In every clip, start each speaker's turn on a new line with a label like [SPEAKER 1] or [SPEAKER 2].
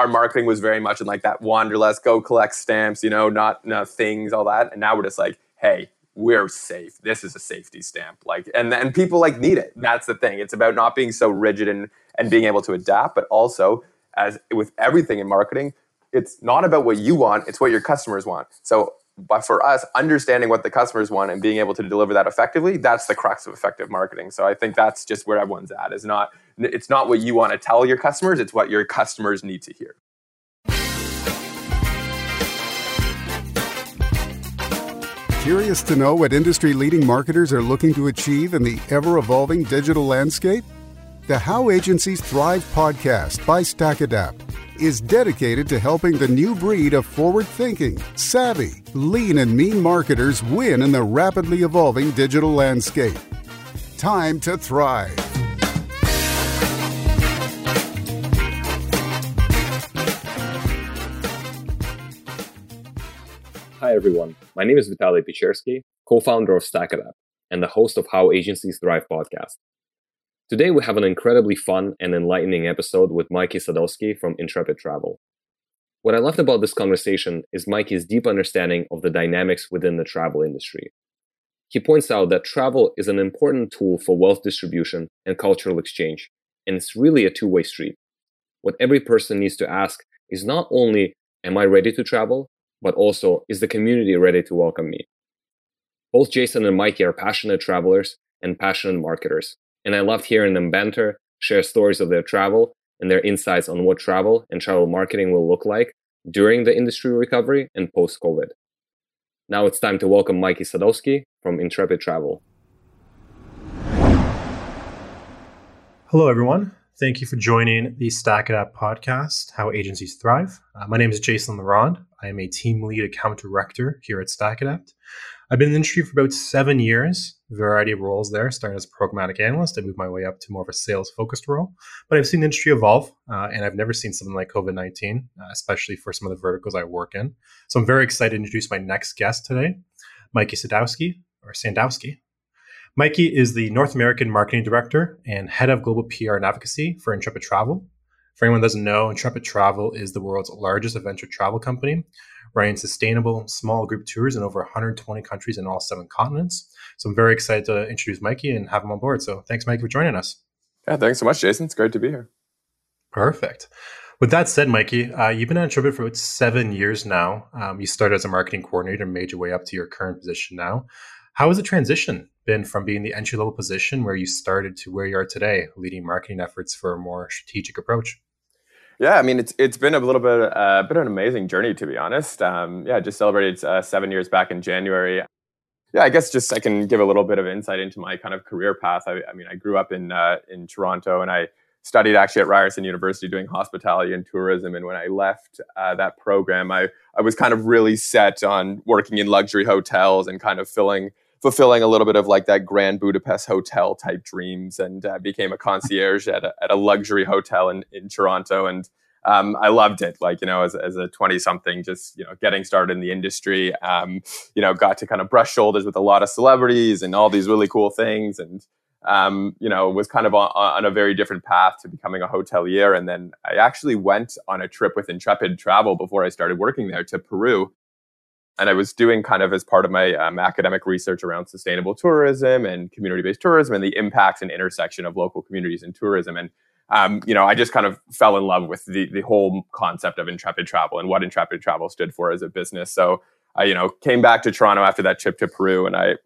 [SPEAKER 1] our marketing was very much in like that wanderlust, go collect stamps, you know, not no things, all that. And now we're just like, hey, we're safe. This is a safety stamp. Like, and and people like need it. That's the thing. It's about not being so rigid and and being able to adapt, but also as with everything in marketing, it's not about what you want, it's what your customers want. So but for us, understanding what the customers want and being able to deliver that effectively, that's the crux of effective marketing. So I think that's just where everyone's at. Is not it's not what you want to tell your customers, it's what your customers need to hear.
[SPEAKER 2] Curious to know what industry leading marketers are looking to achieve in the ever evolving digital landscape? The How Agencies Thrive podcast by StackAdapt is dedicated to helping the new breed of forward thinking, savvy, lean, and mean marketers win in the rapidly evolving digital landscape. Time to thrive.
[SPEAKER 3] Hi, everyone. My name is Vitaly Pecherskiy, co founder of StackAdapt and the host of How Agencies Thrive podcast. Today, we have an incredibly fun and enlightening episode with Mikey Sadowski from Intrepid Travel. What I loved about this conversation is Mikey's deep understanding of the dynamics within the travel industry. He points out that travel is an important tool for wealth distribution and cultural exchange, and it's really a two way street. What every person needs to ask is not only, Am I ready to travel? but also, Is the community ready to welcome me? Both Jason and Mikey are passionate travelers and passionate marketers, and I loved hearing them banter, share stories of their travel, and their insights on what travel and travel marketing will look like during the industry recovery and post COVID. Now it's time to welcome Mikey Sadowski from Intrepid Travel.
[SPEAKER 4] Hello, everyone. Thank you for joining the StackAdapt podcast, How Agencies Thrive. Uh, my name is Jason Larond. I am a team lead account director here at StackAdapt. I've been in the industry for about seven years, variety of roles there, starting as a programmatic analyst. I moved my way up to more of a sales focused role. But I've seen the industry evolve, uh, and I've never seen something like COVID 19, uh, especially for some of the verticals I work in. So I'm very excited to introduce my next guest today, Mikey Sadowski, or Sandowski. Mikey is the North American Marketing Director and Head of Global PR and Advocacy for Intrepid Travel. For anyone doesn't know, Intrepid Travel is the world's largest adventure travel company running sustainable small group tours in over 120 countries in all seven continents. So I'm very excited to introduce Mikey and have him on board. So thanks, Mikey, for joining us.
[SPEAKER 1] Yeah, thanks so much, Jason. It's great to be here.
[SPEAKER 4] Perfect. With that said, Mikey, uh, you've been on Intrepid for about seven years now. Um, you started as a marketing coordinator and made your way up to your current position now. How has the transition been from being the entry level position where you started to where you are today, leading marketing efforts for a more strategic approach?
[SPEAKER 1] Yeah, I mean it's it's been a little bit a uh, bit of an amazing journey to be honest. Um, yeah, just celebrated uh, seven years back in January. Yeah, I guess just I can give a little bit of insight into my kind of career path. I, I mean, I grew up in uh, in Toronto and I studied actually at Ryerson University doing hospitality and tourism. And when I left uh, that program, I I was kind of really set on working in luxury hotels and kind of filling fulfilling a little bit of like that Grand Budapest Hotel type dreams, and uh, became a concierge at a, at a luxury hotel in in Toronto, and um, I loved it. Like you know, as, as a twenty something, just you know, getting started in the industry, um, you know, got to kind of brush shoulders with a lot of celebrities and all these really cool things, and um, you know, was kind of on, on, a very different path to becoming a hotelier. And then I actually went on a trip with Intrepid Travel before I started working there to Peru and I was doing kind of as part of my um, academic research around sustainable tourism and community-based tourism and the impacts and intersection of local communities and tourism. And um, you know, I just kind of fell in love with the the whole concept of Intrepid Travel and what Intrepid Travel stood for as a business. So I, you know, came back to Toronto after that trip to Peru, and I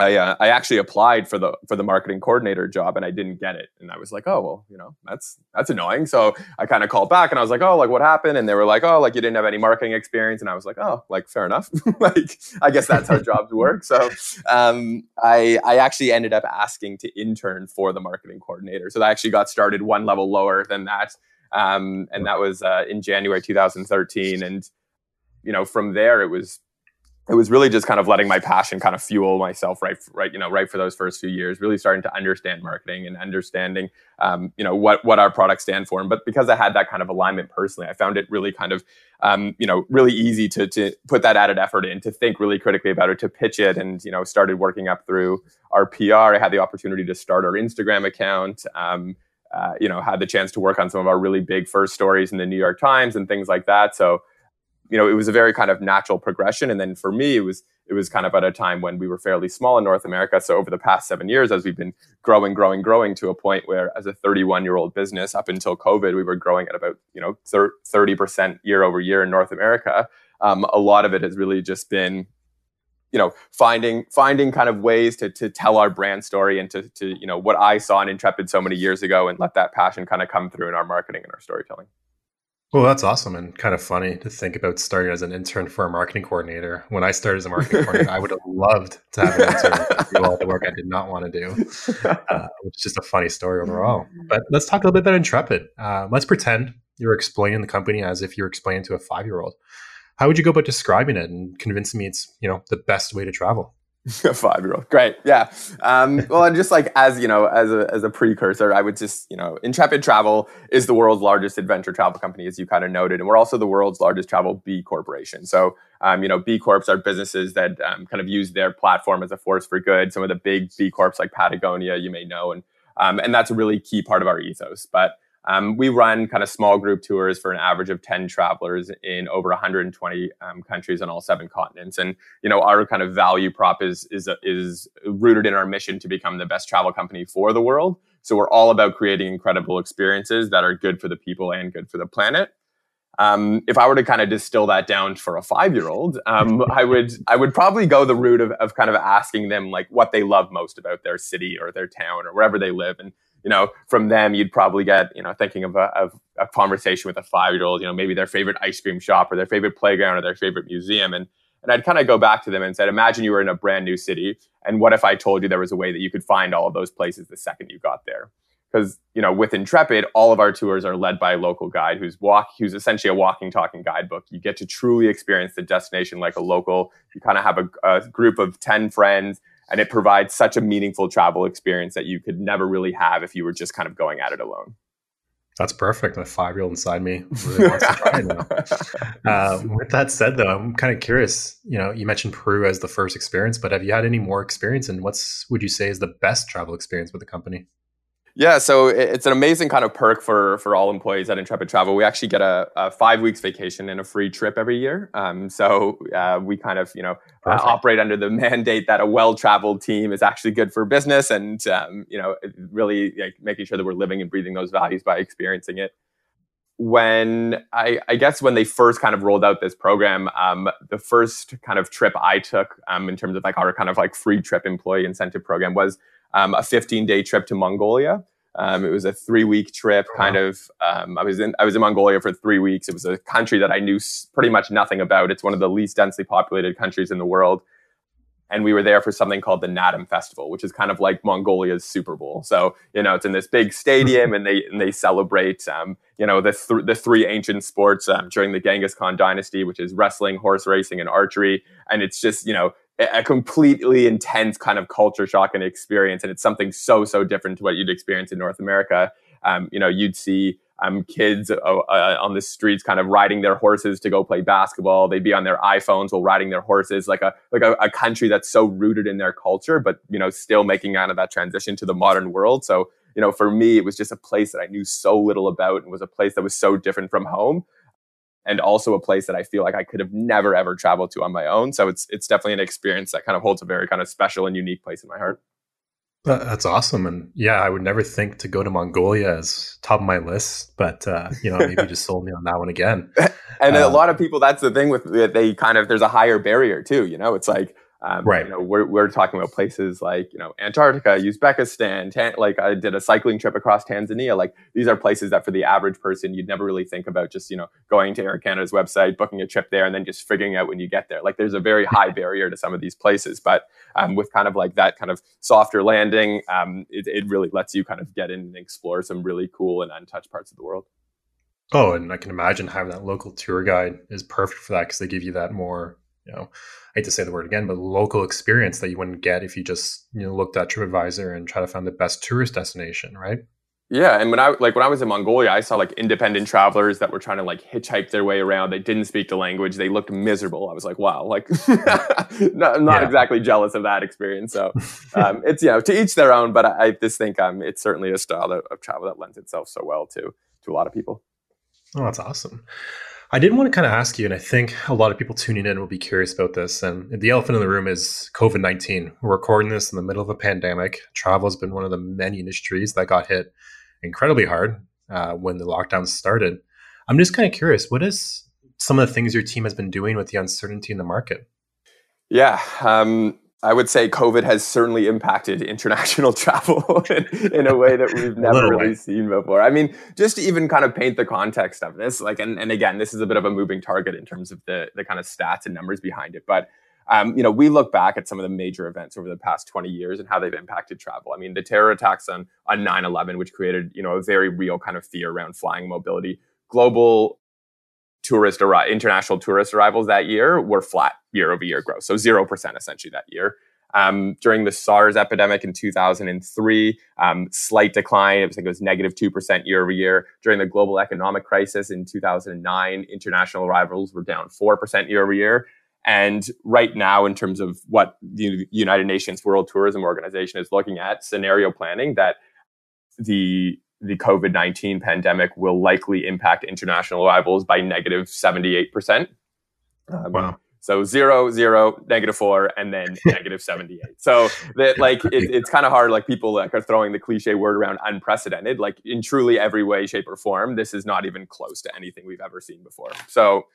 [SPEAKER 1] I, uh, I actually applied for the for the marketing coordinator job and I didn't get it. And I was like oh well you know that's that's annoying. So I kind of called back and I was like oh like what happened? And they were like oh like you didn't have any marketing experience. And I was like oh like fair enough. Like I guess that's how jobs work. So um, I I actually ended up asking to intern for the marketing coordinator. So I actually got started one level lower than that. Um, and that was uh, in January 2013 and you know from there it was it was really just kind of letting my passion kind of fuel myself right right you know right for those first few years really starting to understand marketing and understanding um, you know what what our products stand for and but because i had that kind of alignment personally i found it really kind of um, you know really easy to to put that added effort in to think really critically about it to pitch it and you know started working up through our pr i had the opportunity to start our instagram account um, uh, you know, had the chance to work on some of our really big first stories in the New York Times and things like that. So, you know, it was a very kind of natural progression. And then for me, it was it was kind of at a time when we were fairly small in North America. So over the past seven years, as we've been growing, growing, growing to a point where, as a 31 year old business, up until COVID, we were growing at about you know 30 percent year over year in North America. Um, a lot of it has really just been you know finding finding kind of ways to to tell our brand story and to to you know what I saw in Intrepid so many years ago and let that passion kind of come through in our marketing and our storytelling.
[SPEAKER 4] Well, that's awesome and kind of funny to think about starting as an intern for a marketing coordinator. When I started as a marketing coordinator, I would have loved to have an intern do all the work I did not want to do, uh, which is just a funny story overall. But let's talk a little bit about Intrepid. Uh, let's pretend you're explaining the company as if you're explaining to a five year old. How would you go about describing it and convincing me it's you know the best way to travel?
[SPEAKER 1] a five year old. Great. Yeah. Um, well, and just like as, you know, as a, as a precursor, I would just, you know, Intrepid Travel is the world's largest adventure travel company, as you kind of noted. And we're also the world's largest travel B corporation. So, um, you know, B Corps are businesses that um, kind of use their platform as a force for good. Some of the big B Corps like Patagonia, you may know. And, um, and that's a really key part of our ethos. But um, we run kind of small group tours for an average of 10 travelers in over 120 um, countries on all seven continents. And, you know, our kind of value prop is, is, is rooted in our mission to become the best travel company for the world. So we're all about creating incredible experiences that are good for the people and good for the planet. Um, if I were to kind of distill that down for a five-year-old, um, I would I would probably go the route of, of kind of asking them like what they love most about their city or their town or wherever they live, and you know, from them, you'd probably get, you know, thinking of a, of a conversation with a five year old, you know, maybe their favorite ice cream shop or their favorite playground or their favorite museum. And, and I'd kind of go back to them and said, imagine you were in a brand new city. And what if I told you there was a way that you could find all of those places the second you got there? Because, you know, with Intrepid, all of our tours are led by a local guide who's walk, who's essentially a walking, talking guidebook. You get to truly experience the destination like a local. You kind of have a, a group of 10 friends and it provides such a meaningful travel experience that you could never really have if you were just kind of going at it alone.
[SPEAKER 4] That's perfect. The five year old inside me really wants to try it now. Uh, with that said, though, I'm kind of curious. You know, you mentioned Peru as the first experience, but have you had any more experience? And what's would you say is the best travel experience with the company?
[SPEAKER 1] Yeah, so it's an amazing kind of perk for for all employees at Intrepid Travel. We actually get a, a five weeks vacation and a free trip every year. Um, so uh, we kind of you know uh, operate under the mandate that a well traveled team is actually good for business, and um, you know really like, making sure that we're living and breathing those values by experiencing it. When I, I guess when they first kind of rolled out this program, um, the first kind of trip I took um, in terms of like our kind of like free trip employee incentive program was um, a 15 day trip to Mongolia. Um, it was a three week trip, oh, kind of. Um, I was in I was in Mongolia for three weeks. It was a country that I knew pretty much nothing about. It's one of the least densely populated countries in the world, and we were there for something called the Naadam Festival, which is kind of like Mongolia's Super Bowl. So you know, it's in this big stadium, and they and they celebrate um, you know the th- the three ancient sports um, during the Genghis Khan dynasty, which is wrestling, horse racing, and archery. And it's just you know a completely intense kind of culture shock and experience. And it's something so, so different to what you'd experience in North America. Um, you know, you'd see um, kids uh, uh, on the streets kind of riding their horses to go play basketball. They'd be on their iPhones while riding their horses, like a like a, a, country that's so rooted in their culture, but you know, still making out of that transition to the modern world. So, you know, for me, it was just a place that I knew so little about, and was a place that was so different from home and also a place that I feel like I could have never ever traveled to on my own. So it's it's definitely an experience that kind of holds a very kind of special and unique place in my heart.
[SPEAKER 4] That's awesome, and yeah, I would never think to go to Mongolia as top of my list, but uh, you know, maybe just sold me on that one again.
[SPEAKER 1] and a um, lot of people, that's the thing with they kind of there's a higher barrier too. You know, it's like um, right. You know, we're, we're talking about places like, you know, Antarctica, Uzbekistan, Tan- like I did a cycling trip across Tanzania. Like these are places that for the average person, you'd never really think about just, you know, going to Air Canada's website, booking a trip there, and then just figuring out when you get there. Like there's a very high barrier to some of these places. But um, with kind of like that kind of softer landing, um, it, it really lets you kind of get in and explore some really cool and untouched parts of the world.
[SPEAKER 4] Oh, and I can imagine having that local tour guide is perfect for that because they give you that more you know, I hate to say the word again, but local experience that you wouldn't get if you just, you know, looked at TripAdvisor and try to find the best tourist destination, right?
[SPEAKER 1] Yeah, and when I like when I was in Mongolia, I saw like independent travelers that were trying to like hitchhike their way around. They didn't speak the language. They looked miserable. I was like, wow, like not, I'm not yeah. exactly jealous of that experience. So um, it's you know to each their own. But I, I just think um, it's certainly a style of, of travel that lends itself so well to to a lot of people.
[SPEAKER 4] Oh, that's awesome. I did want to kind of ask you, and I think a lot of people tuning in will be curious about this. And the elephant in the room is COVID 19. We're recording this in the middle of a pandemic. Travel has been one of the many industries that got hit incredibly hard uh, when the lockdown started. I'm just kind of curious, what is some of the things your team has been doing with the uncertainty in the market?
[SPEAKER 1] Yeah. Um, I would say COVID has certainly impacted international travel in, in a way that we've never really seen before. I mean, just to even kind of paint the context of this, like, and, and again, this is a bit of a moving target in terms of the, the kind of stats and numbers behind it. But, um, you know, we look back at some of the major events over the past 20 years and how they've impacted travel. I mean, the terror attacks on, on 9-11, which created, you know, a very real kind of fear around flying mobility. Global tourist arri- international tourist arrivals that year were flat year over year growth, so zero percent essentially that year. Um, during the SARS epidemic in 2003, um, slight decline. I think it was negative 2% year over year. During the global economic crisis in 2009, international arrivals were down 4% year over year. And right now, in terms of what the United Nations World Tourism Organization is looking at, scenario planning, that the the COVID 19 pandemic will likely impact international arrivals by negative 78%. Um, wow. So zero, zero, negative four, and then negative 78. So that like it, it's kind of hard. Like people like are throwing the cliche word around unprecedented. Like in truly every way, shape, or form, this is not even close to anything we've ever seen before. So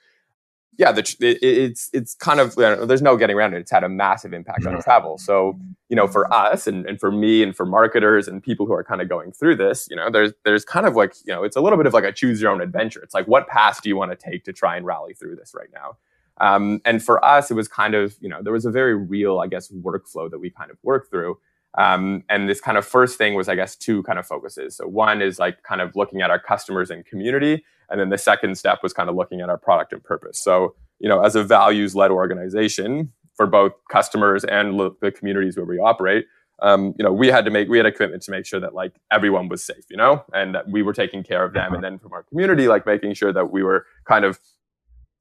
[SPEAKER 1] yeah, the, it, it's it's kind of there's no getting around it. It's had a massive impact on travel. So you know, for us and, and for me and for marketers and people who are kind of going through this, you know, there's there's kind of like you know, it's a little bit of like a choose your own adventure. It's like what path do you want to take to try and rally through this right now? Um, and for us, it was kind of you know there was a very real, I guess, workflow that we kind of worked through. Um, and this kind of first thing was, I guess, two kind of focuses. So one is like kind of looking at our customers and community, and then the second step was kind of looking at our product and purpose. So you know, as a values-led organization for both customers and lo- the communities where we operate, um, you know, we had to make we had a commitment to make sure that like everyone was safe, you know, and that we were taking care of them, uh-huh. and then from our community, like making sure that we were kind of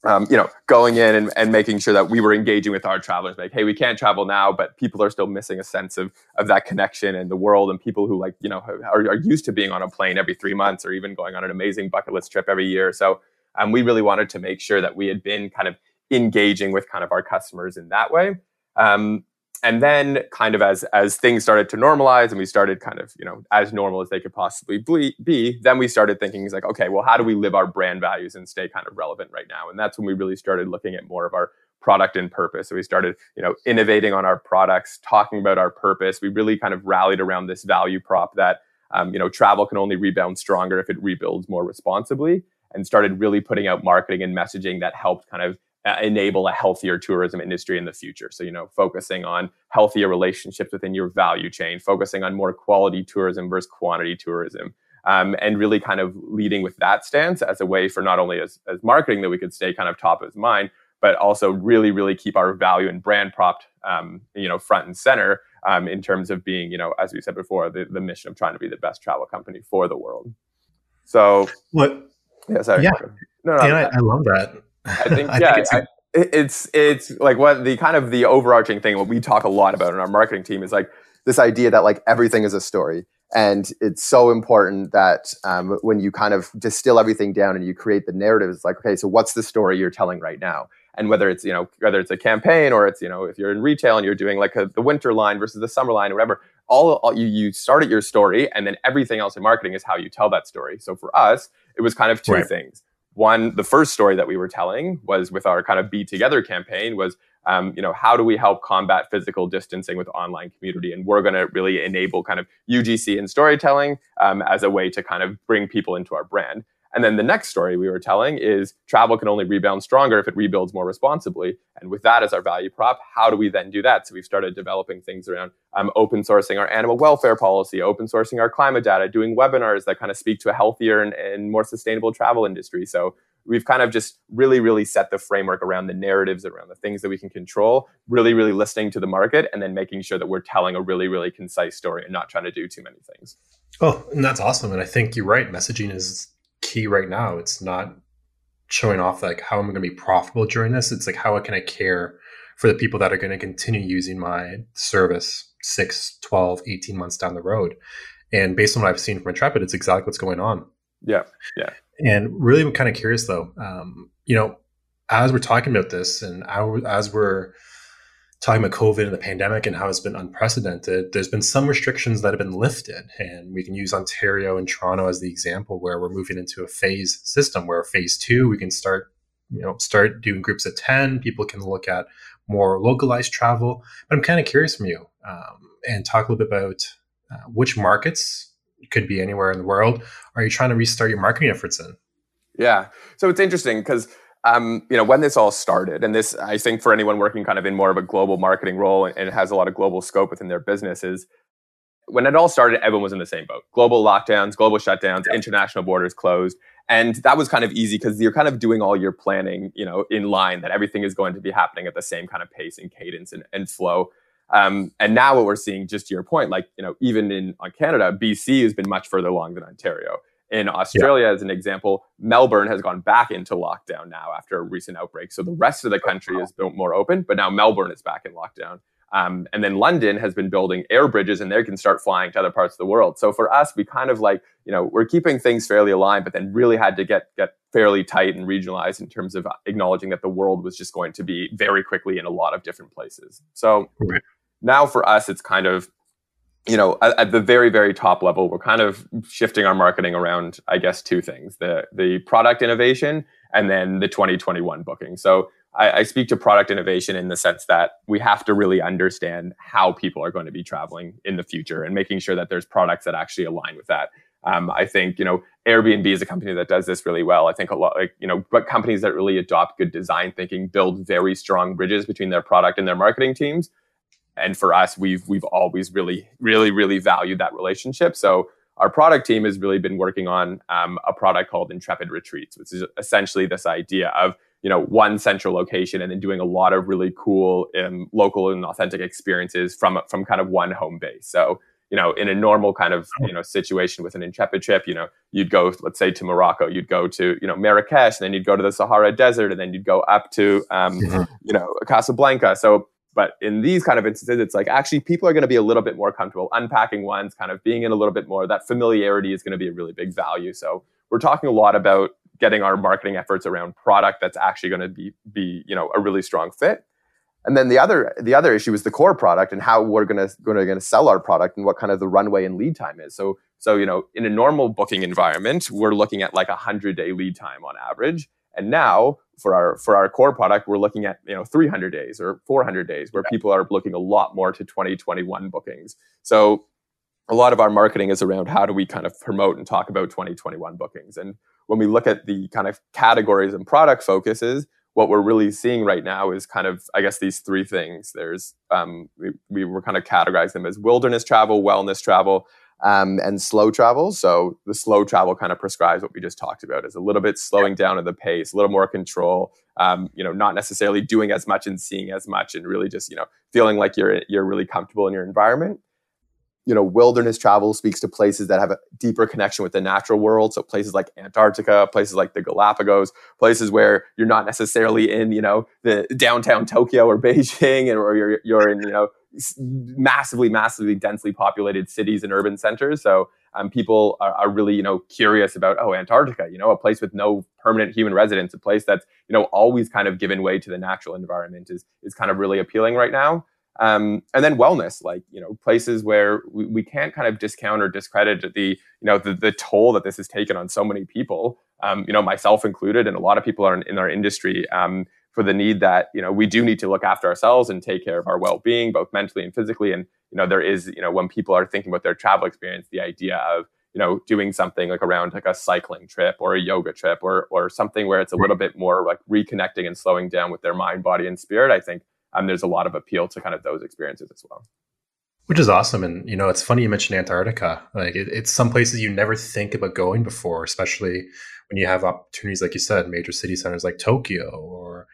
[SPEAKER 1] um, you know, going in and, and making sure that we were engaging with our travelers, like, hey, we can't travel now, but people are still missing a sense of of that connection and the world, and people who like, you know, are, are used to being on a plane every three months or even going on an amazing bucket list trip every year. So, um, we really wanted to make sure that we had been kind of engaging with kind of our customers in that way. Um, and then kind of as as things started to normalize and we started kind of you know as normal as they could possibly be then we started thinking like okay well how do we live our brand values and stay kind of relevant right now? And that's when we really started looking at more of our product and purpose. So we started you know innovating on our products talking about our purpose. We really kind of rallied around this value prop that um, you know travel can only rebound stronger if it rebuilds more responsibly and started really putting out marketing and messaging that helped kind of uh, enable a healthier tourism industry in the future. So, you know, focusing on healthier relationships within your value chain, focusing on more quality tourism versus quantity tourism, um, and really kind of leading with that stance as a way for not only as, as marketing that we could stay kind of top of mind, but also really, really keep our value and brand propped, um, you know, front and center um, in terms of being, you know, as we said before, the, the mission of trying to be the best travel company for the world. So,
[SPEAKER 4] what?
[SPEAKER 1] Yeah, sorry.
[SPEAKER 4] Yeah, no, no, I, I love that.
[SPEAKER 1] I think I yeah, think it's, I, it's it's like what the kind of the overarching thing what we talk a lot about in our marketing team is like this idea that like everything is a story. And it's so important that um, when you kind of distill everything down and you create the narrative it's like okay so what's the story you're telling right now? And whether it's you know whether it's a campaign or it's you know if you're in retail and you're doing like a, the winter line versus the summer line or whatever all, all you you start at your story and then everything else in marketing is how you tell that story. So for us it was kind of two right. things one the first story that we were telling was with our kind of be together campaign was um, you know how do we help combat physical distancing with online community? And we're going to really enable kind of ugc and storytelling um, as a way to kind of bring people into our brand and then the next story we were telling is travel can only rebound stronger if it rebuilds more responsibly. And with that as our value prop, how do we then do that? So we've started developing things around um, open sourcing our animal welfare policy, open sourcing our climate data, doing webinars that kind of speak to a healthier and, and more sustainable travel industry. So we've kind of just really, really set the framework around the narratives, around the things that we can control, really, really listening to the market, and then making sure that we're telling a really, really concise story and not trying to do too many things.
[SPEAKER 4] Oh, and that's awesome. And I think you're right. Messaging is key right now. It's not showing off like how am I going to be profitable during this. It's like how can I care for the people that are going to continue using my service 6, 12, 18 months down the road. And based on what I've seen from Intrepid, it's exactly what's going on.
[SPEAKER 1] Yeah. Yeah.
[SPEAKER 4] And really, I'm kind of curious though, um, you know, as we're talking about this and as we're talking about COVID and the pandemic and how it's been unprecedented, there's been some restrictions that have been lifted. And we can use Ontario and Toronto as the example where we're moving into a phase system where phase two, we can start, you know, start doing groups of 10. People can look at more localized travel. But I'm kind of curious from you um, and talk a little bit about uh, which markets could be anywhere in the world are you trying to restart your marketing efforts in?
[SPEAKER 1] Yeah, so it's interesting because um, you know when this all started, and this I think for anyone working kind of in more of a global marketing role and, and has a lot of global scope within their businesses. When it all started, everyone was in the same boat. Global lockdowns, global shutdowns, international borders closed. And that was kind of easy because you're kind of doing all your planning, you know, in line that everything is going to be happening at the same kind of pace and cadence and, and flow. Um, and now what we're seeing, just to your point, like you know, even in on Canada, BC has been much further along than Ontario. In Australia, yeah. as an example, Melbourne has gone back into lockdown now after a recent outbreak. So the rest of the country is more open, but now Melbourne is back in lockdown. Um, and then London has been building air bridges and they can start flying to other parts of the world. So for us, we kind of like, you know, we're keeping things fairly aligned, but then really had to get get fairly tight and regionalized in terms of acknowledging that the world was just going to be very quickly in a lot of different places. So now for us, it's kind of, you know, at, at, the very, very top level, we're kind of shifting our marketing around, I guess, two things: the the product innovation and then the 2021 booking. So I, I speak to product innovation in the sense that we have to really understand how people are going to be traveling in the future and making sure that there's products that actually align with that. Um, I think you know Airbnb is a company that does this really well. I think a lot like you know, but companies that really adopt good design thinking build very strong bridges between their product and their marketing teams and for us we've we've always really really really valued that relationship. So our product team has really been working on um, a product called intrepid retreats which is essentially this idea of you know one central location and then doing a lot of really cool um, local and authentic experiences from from kind of one home base. So you know in a normal kind of you know situation with an intrepid trip you know you'd go let's say to morocco you'd go to you know marrakesh and then you'd go to the sahara desert and then you'd go up to um, mm-hmm. you know casablanca. So but in these kind of instances, it's like actually people are going to be a little bit more comfortable unpacking ones, kind of being in a little bit more. That familiarity is going to be a really big value. So we're talking a lot about getting our marketing efforts around product that's actually going to be be you know a really strong fit. And then the other the other issue is the core product and how we're going to going to sell our product and what kind of the runway and lead time is. So so you know in a normal booking environment, we're looking at like a hundred day lead time on average. And now for our for our core product, we're looking at you know 300 days or 400 days, where yeah. people are looking a lot more to 2021 bookings. So a lot of our marketing is around how do we kind of promote and talk about 2021 bookings. And when we look at the kind of categories and product focuses, what we're really seeing right now is kind of I guess these three things. There's um, we, we were kind of categorizing them as wilderness travel, wellness travel, um, and slow travel. So the slow travel kind of prescribes what we just talked about is a little bit slowing down of the pace, a little more control. Um, you know, not necessarily doing as much and seeing as much, and really just you know feeling like you're you're really comfortable in your environment. You know, wilderness travel speaks to places that have a deeper connection with the natural world. So places like Antarctica, places like the Galapagos, places where you're not necessarily in you know the downtown Tokyo or Beijing, and or you're you're in you know massively, massively densely populated cities and urban centers. So um, people are, are, really, you know, curious about, oh, Antarctica, you know, a place with no permanent human residence, a place that's, you know, always kind of given way to the natural environment is, is kind of really appealing right now. Um, and then wellness, like, you know, places where we, we can't kind of discount or discredit the, you know, the, the toll that this has taken on so many people, um, you know, myself included, and a lot of people are in, in our industry. Um, for the need that you know we do need to look after ourselves and take care of our well-being both mentally and physically. And you know there is you know when people are thinking about their travel experience the idea of you know doing something like around like a cycling trip or a yoga trip or or something where it's a little bit more like reconnecting and slowing down with their mind body and spirit i think um, there's a lot of appeal to kind of those experiences as well.
[SPEAKER 4] Which is awesome. And you know it's funny you mentioned antarctica. Like it, it's some places you never think about going before especially when you have opportunities, like you said, major city centers like Tokyo or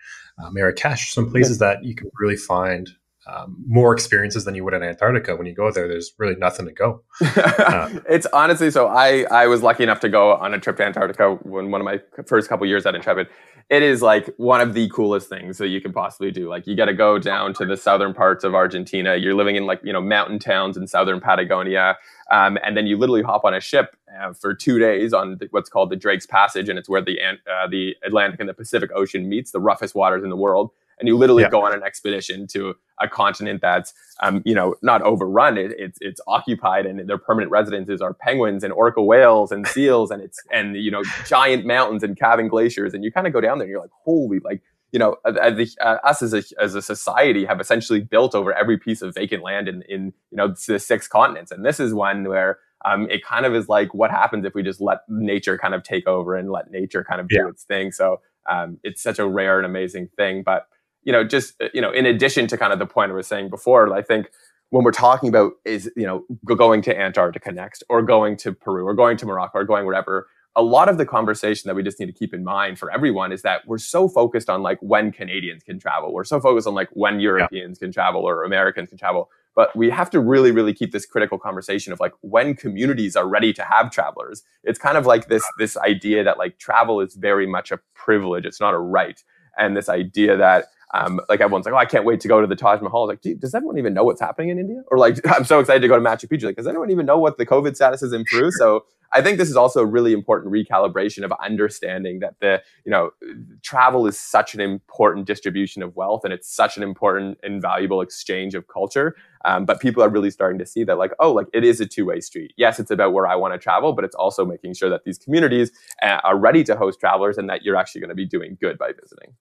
[SPEAKER 4] uh, Marrakesh, some places that you can really find um, more experiences than you would in Antarctica. When you go there, there's really nothing to go.
[SPEAKER 1] Uh, it's honestly so. I I was lucky enough to go on a trip to Antarctica when one of my first couple years at Intrepid. It is like one of the coolest things that you can possibly do. Like you got to go down to the southern parts of Argentina. You're living in like you know mountain towns in southern Patagonia, um, and then you literally hop on a ship uh, for two days on the, what's called the Drake's Passage, and it's where the uh, the Atlantic and the Pacific Ocean meets, the roughest waters in the world and you literally yeah. go on an expedition to a continent that's um, you know not overrun. It, it's it's occupied and their permanent residences are penguins and orca whales and seals and it's and you know giant mountains and calving glaciers. And you kind of go down there and you're like holy like you know uh, uh, the, uh, us as a, as a society have essentially built over every piece of vacant land in in you know the six continents. And this is one where um, it kind of is like what happens if we just let nature kind of take over and let nature kind of do yeah. its thing? So um, it's such a rare and amazing thing. But you know, just uh, you know, in addition to kind of the point I was saying before, I think when we're talking about is you know going to Antarctica next, or going to Peru, or going to Morocco, or going wherever, a lot of the conversation that we just need to keep in mind for everyone is that we're so focused on like when Canadians can travel, we're so focused on like when Europeans yeah. can travel or Americans can travel, but we have to really really keep this critical conversation of like when communities are ready to have travelers. It's kind of like this this idea that like travel is very much a privilege. It's not a right. And this idea that um, like everyone's like, oh, I can't wait to go to the Taj Mahal. Like, does everyone even know what's happening in India? Or like, I'm so excited to go to Machu Picchu. Like, does anyone even know what the COVID status is in Peru? So I think this is also a really important recalibration of understanding that the, you know, travel is such an important distribution of wealth and it's such an important and valuable exchange of culture. Um, but people are really starting to see that, like, oh, like it is a two way street. Yes, it's about where I want to travel, but it's also making sure that these communities uh, are ready to host travelers and that you're actually going to be doing good by visiting.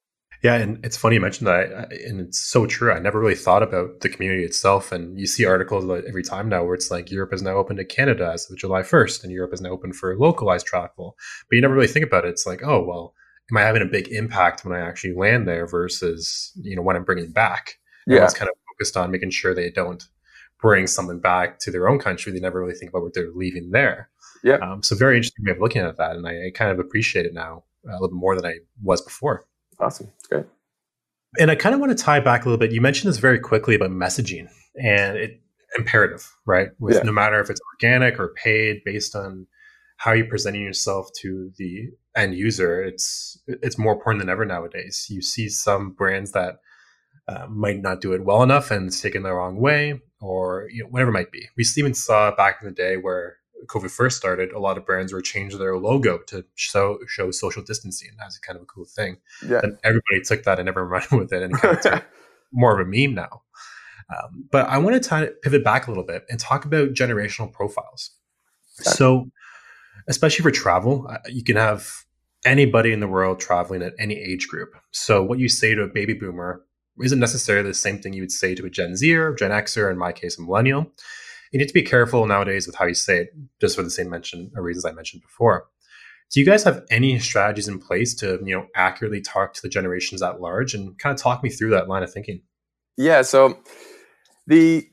[SPEAKER 4] Yeah, and it's funny you mentioned that, and it's so true. I never really thought about the community itself, and you see articles every time now where it's like Europe is now open to Canada as of July first, and Europe is now open for localized travel. But you never really think about it. It's like, oh well, am I having a big impact when I actually land there versus you know when I'm bringing back? Yeah, it's kind of focused on making sure they don't bring something back to their own country. They never really think about what they're leaving there. Yeah. Um, so very interesting way of looking at that, and I, I kind of appreciate it now a little bit more than I was before.
[SPEAKER 1] Awesome. It's great.
[SPEAKER 4] And I kind of want to tie back a little bit. You mentioned this very quickly about messaging and it imperative, right? With yeah. no matter if it's organic or paid based on how you're presenting yourself to the end user, it's it's more important than ever nowadays. You see some brands that uh, might not do it well enough and it's taken the wrong way, or you know whatever it might be. We even saw back in the day where COVID first started, a lot of brands were changing their logo to show show social distancing as kind of a cool thing. Yeah. And everybody took that and never ran with it, and kind of more of a meme now. Um, but I want to pivot back a little bit and talk about generational profiles. So, especially for travel, uh, you can have anybody in the world traveling at any age group. So, what you say to a baby boomer isn't necessarily the same thing you would say to a Gen Zer, Gen Xer, in my case, a millennial you need to be careful nowadays with how you say it, just for the same mention or reasons I mentioned before. Do you guys have any strategies in place to you know accurately talk to the generations at large and kind of talk me through that line of thinking?
[SPEAKER 1] Yeah, so the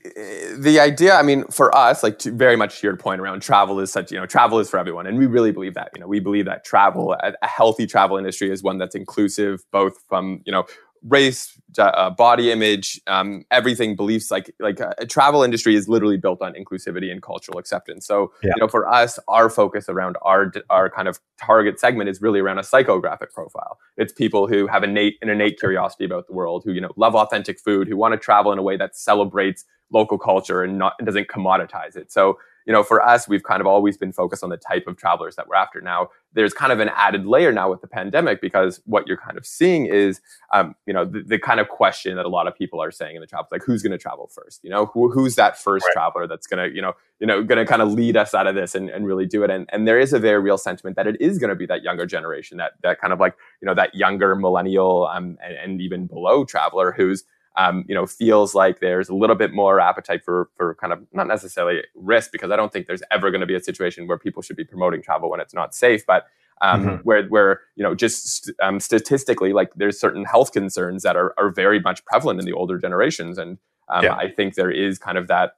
[SPEAKER 1] the idea, I mean, for us, like to, very much to your point around travel is such, you know, travel is for everyone, and we really believe that. You know, we believe that travel, a, a healthy travel industry, is one that's inclusive, both from you know race, uh, body image, um, everything, beliefs. Like like uh, a travel industry is literally built on inclusivity and cultural acceptance. So yeah. you know, for us, our focus around our our kind of target segment is really around a psychographic profile. It's people who have innate an innate curiosity about the world, who you know love authentic food, who want to travel in a way that celebrates local culture and not and doesn't commoditize it. So you know, for us, we've kind of always been focused on the type of travelers that we're after. Now, there's kind of an added layer now with the pandemic because what you're kind of seeing is, um, you know, the, the, kind of question that a lot of people are saying in the travel, like, who's going to travel first? You know, Who, who's that first right. traveler that's going to, you know, you know, going to kind of lead us out of this and, and really do it? And, and there is a very real sentiment that it is going to be that younger generation, that that kind of like, you know, that younger millennial um, and, and even below traveler who's um, you know, feels like there's a little bit more appetite for for kind of not necessarily risk because I don't think there's ever going to be a situation where people should be promoting travel when it's not safe, but um, mm-hmm. where where you know just um, statistically, like there's certain health concerns that are are very much prevalent in the older generations, and um, yeah. I think there is kind of that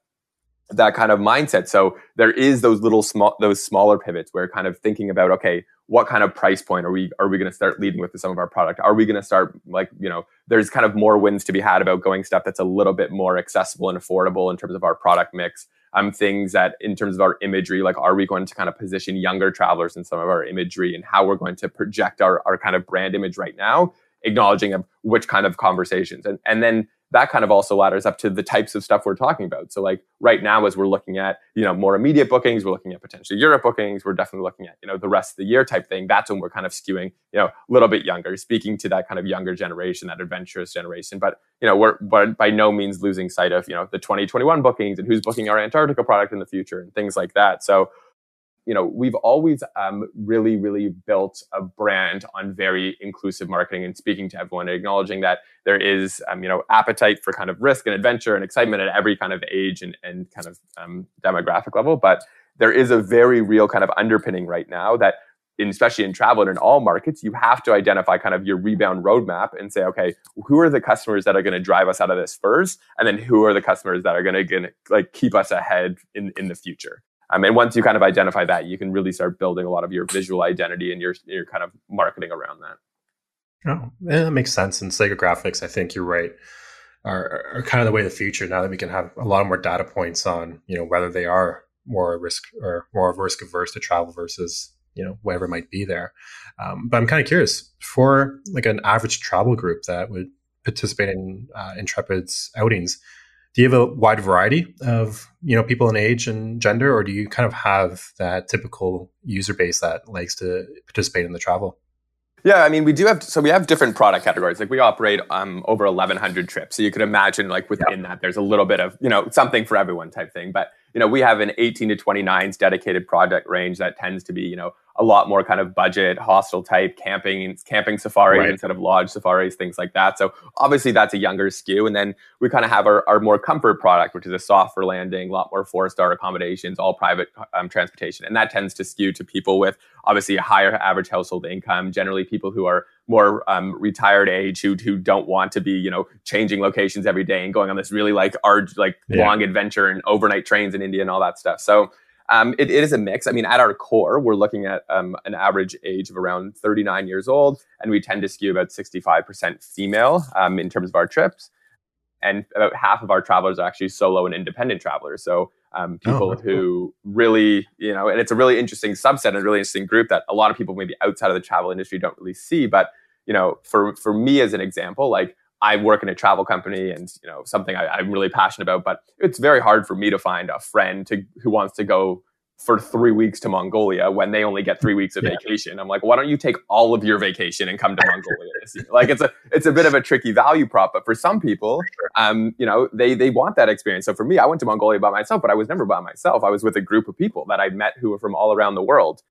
[SPEAKER 1] that kind of mindset. So there is those little small, those smaller pivots where kind of thinking about, okay, what kind of price point are we are we going to start leading with some of our product? Are we going to start like you know? There's kind of more wins to be had about going stuff that's a little bit more accessible and affordable in terms of our product mix. Um, things that in terms of our imagery, like are we going to kind of position younger travelers in some of our imagery and how we're going to project our our kind of brand image right now, acknowledging of which kind of conversations and and then that kind of also ladders up to the types of stuff we're talking about. So like right now, as we're looking at, you know, more immediate bookings, we're looking at potentially Europe bookings, we're definitely looking at, you know, the rest of the year type thing. That's when we're kind of skewing, you know, a little bit younger, speaking to that kind of younger generation, that adventurous generation. But, you know, we're but by no means losing sight of, you know, the 2021 bookings and who's booking our Antarctica product in the future and things like that. So you know, we've always um, really, really built a brand on very inclusive marketing and speaking to everyone, and acknowledging that there is, um, you know, appetite for kind of risk and adventure and excitement at every kind of age and, and kind of um, demographic level. But there is a very real kind of underpinning right now that, in, especially in travel and in all markets, you have to identify kind of your rebound roadmap and say, okay, who are the customers that are going to drive us out of this first, and then who are the customers that are going to like keep us ahead in in the future. Um, and once you kind of identify that, you can really start building a lot of your visual identity and your your kind of marketing around that.
[SPEAKER 4] Oh, yeah, that makes sense. And psychographics, I think you're right, are, are kind of the way of the future. Now that we can have a lot more data points on, you know, whether they are more risk or more risk averse to travel versus you know whatever might be there. Um, but I'm kind of curious for like an average travel group that would participate in uh, Intrepid's outings do you have a wide variety of you know people in age and gender or do you kind of have that typical user base that likes to participate in the travel
[SPEAKER 1] yeah, I mean, we do have so we have different product categories. Like we operate um, over 1,100 trips, so you can imagine like within that, there's a little bit of you know something for everyone type thing. But you know, we have an 18 to 29s dedicated project range that tends to be you know a lot more kind of budget hostel type camping camping safaris right. instead of lodge safaris things like that so obviously that's a younger skew and then we kind of have our, our more comfort product which is a softer landing a lot more four star accommodations all private um, transportation and that tends to skew to people with obviously a higher average household income generally people who are more um, retired age who who don't want to be you know changing locations every day and going on this really like arg like yeah. long adventure and overnight trains in India and all that stuff so um, it, it is a mix. I mean, at our core, we're looking at um, an average age of around 39 years old, and we tend to skew about 65% female um, in terms of our trips. And about half of our travelers are actually solo and independent travelers. So um, oh, people oh, who really, you know, and it's a really interesting subset and a really interesting group that a lot of people maybe outside of the travel industry don't really see. But you know, for for me as an example, like I work in a travel company and you know something I, am really passionate about, but it's very hard for me to find a friend to who wants to go for three weeks to Mongolia when they only get three weeks of yeah. vacation. I'm like, why don't you take all of your vacation and come to Mongolia this year? Like it's a it's a bit of a tricky value prop, but for some people, um, you know, they they want that experience. So for me, I went to Mongolia by myself, but I was never by myself. I was with a group of people that I met who were from all around the world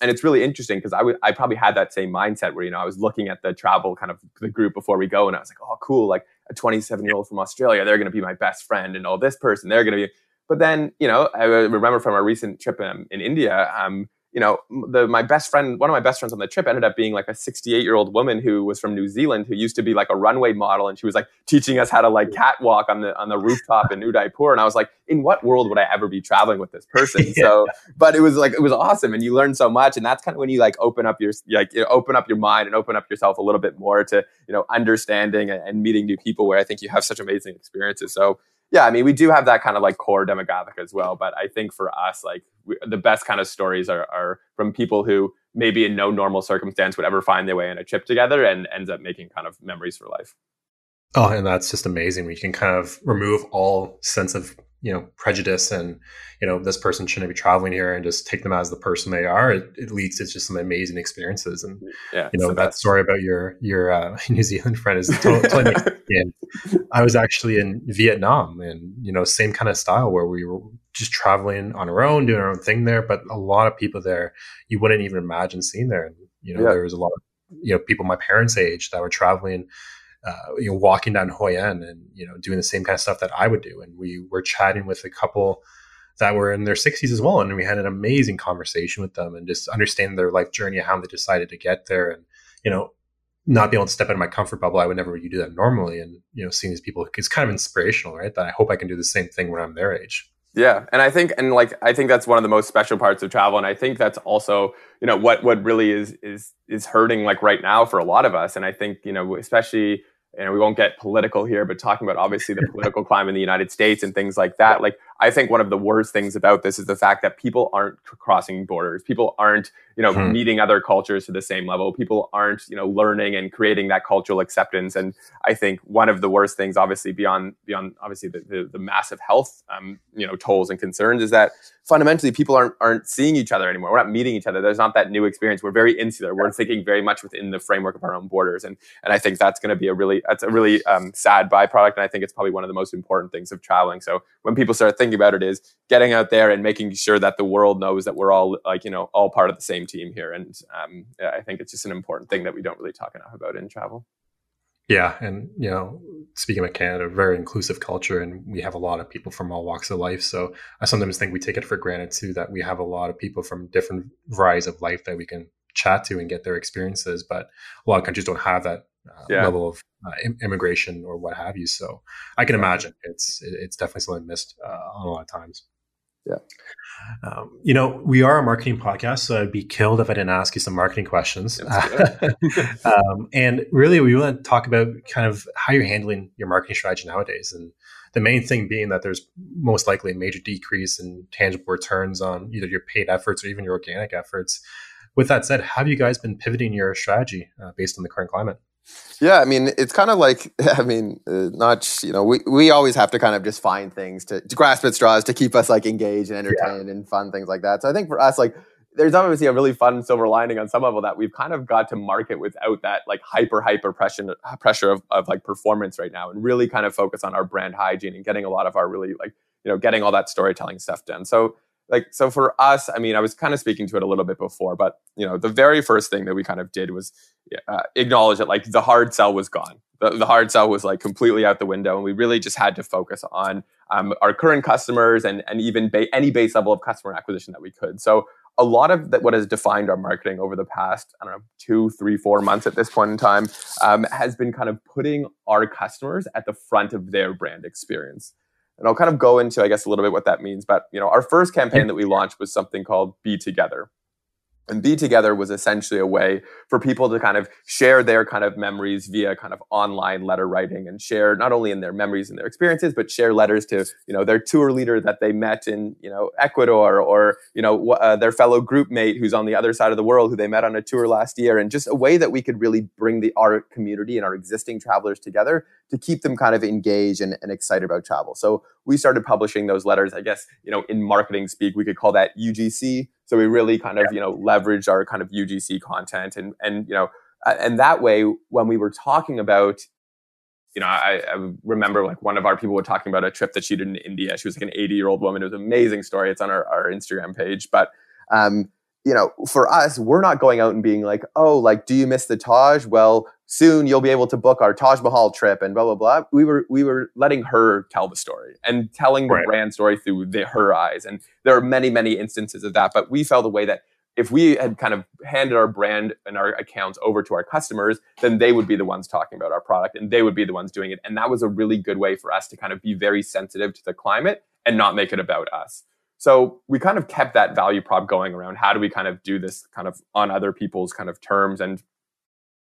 [SPEAKER 1] and it's really interesting because I, w- I probably had that same mindset where you know I was looking at the travel kind of the group before we go and I was like oh cool like a 27 year old from Australia they're going to be my best friend and oh this person they're going to be but then you know I remember from our recent trip in, in India um, you know, the my best friend, one of my best friends on the trip ended up being like a 68 year old woman who was from New Zealand who used to be like a runway model, and she was like teaching us how to like catwalk on the on the rooftop in Udaipur. And I was like, in what world would I ever be traveling with this person? yeah. So, but it was like it was awesome, and you learn so much, and that's kind of when you like open up your like you know, open up your mind and open up yourself a little bit more to you know understanding and, and meeting new people. Where I think you have such amazing experiences. So yeah, I mean, we do have that kind of like core demographic as well. But I think for us, like we, the best kind of stories are, are from people who maybe in no normal circumstance would ever find their way in a trip together and ends up making kind of memories for life.
[SPEAKER 4] Oh, and that's just amazing. We can kind of remove all sense of you know prejudice and you know this person shouldn't be traveling here and just take them as the person they are it, it leads to just some amazing experiences and yeah, you know that best. story about your your uh, new zealand friend is totally, i was actually in vietnam and you know same kind of style where we were just traveling on our own doing our own thing there but a lot of people there you wouldn't even imagine seeing there and you know yeah. there was a lot of you know people my parents age that were traveling uh, you know, walking down Hoi An and, you know, doing the same kind of stuff that I would do. And we were chatting with a couple that were in their 60s as well. And we had an amazing conversation with them and just understanding their life journey, how they decided to get there. And, you know, not being able to step out of my comfort bubble. I would never do that normally. And, you know, seeing these people, it's kind of inspirational, right? That I hope I can do the same thing when I'm their age.
[SPEAKER 1] Yeah, and I think and like I think that's one of the most special parts of travel, and I think that's also you know what what really is is is hurting like right now for a lot of us, and I think you know especially and we won't get political here, but talking about obviously the political climate in the United States and things like that. Like, I think one of the worst things about this is the fact that people aren't crossing borders. People aren't, you know, hmm. meeting other cultures to the same level. People aren't, you know, learning and creating that cultural acceptance. And I think one of the worst things, obviously beyond beyond obviously the, the, the massive health, um, you know, tolls and concerns, is that fundamentally people aren't aren't seeing each other anymore. We're not meeting each other. There's not that new experience. We're very insular. We're thinking very much within the framework of our own borders, and and I think that's going to be a really that's a really um, sad byproduct. And I think it's probably one of the most important things of traveling. So when people start thinking about it, is getting out there and making sure that the world knows that we're all like you know all part of the same team here. And um, I think it's just an important thing that we don't really talk enough about in travel.
[SPEAKER 4] Yeah, and you know, speaking of Canada, very inclusive culture, and we have a lot of people from all walks of life. So I sometimes think we take it for granted too that we have a lot of people from different varieties of life that we can chat to and get their experiences. But a lot of countries don't have that uh, yeah. level of uh, immigration or what have you. So I can imagine it's it's definitely something missed uh, on a lot of times.
[SPEAKER 1] Yeah.
[SPEAKER 4] Um, you know, we are a marketing podcast, so I'd be killed if I didn't ask you some marketing questions. um, and really, we want to talk about kind of how you're handling your marketing strategy nowadays. And the main thing being that there's most likely a major decrease in tangible returns on either your paid efforts or even your organic efforts. With that said, have you guys been pivoting your strategy uh, based on the current climate?
[SPEAKER 1] Yeah, I mean, it's kind of like, I mean, uh, not, you know, we, we always have to kind of just find things to, to grasp at straws to keep us like engaged and entertained yeah. and fun, things like that. So I think for us, like, there's obviously a really fun silver lining on some level that we've kind of got to market without that like hyper hyper pressure pressure of, of like performance right now and really kind of focus on our brand hygiene and getting a lot of our really like you know getting all that storytelling stuff done so like so for us i mean i was kind of speaking to it a little bit before but you know the very first thing that we kind of did was uh, acknowledge that like the hard sell was gone. The, the hard sell was like completely out the window and we really just had to focus on um, our current customers and and even ba- any base level of customer acquisition that we could. So a lot of that what has defined our marketing over the past i don't know two three four months at this point in time um, has been kind of putting our customers at the front of their brand experience and I'll kind of go into, I guess, a little bit what that means. But you know, our first campaign that we launched was something called Be Together. And Be Together was essentially a way for people to kind of share their kind of memories via kind of online letter writing and share not only in their memories and their experiences, but share letters to, you know, their tour leader that they met in, you know, Ecuador or, you know, uh, their fellow group mate who's on the other side of the world who they met on a tour last year. And just a way that we could really bring the our community and our existing travelers together to keep them kind of engaged and, and excited about travel. So we started publishing those letters, I guess, you know, in marketing speak, we could call that UGC so we really kind of, you know, leveraged our kind of UGC content and, and, you know, and that way, when we were talking about, you know, I, I, remember like one of our people were talking about a trip that she did in India. She was like an 80 year old woman. It was an amazing story. It's on our, our Instagram page. But, um, you know, for us, we're not going out and being like, oh, like, do you miss the Taj? Well, soon you'll be able to book our Taj Mahal trip and blah blah blah. We were we were letting her tell the story and telling the right. brand story through the, her eyes. And there are many many instances of that. But we felt the way that if we had kind of handed our brand and our accounts over to our customers, then they would be the ones talking about our product and they would be the ones doing it. And that was a really good way for us to kind of be very sensitive to the climate and not make it about us. So we kind of kept that value prop going around how do we kind of do this kind of on other people's kind of terms? And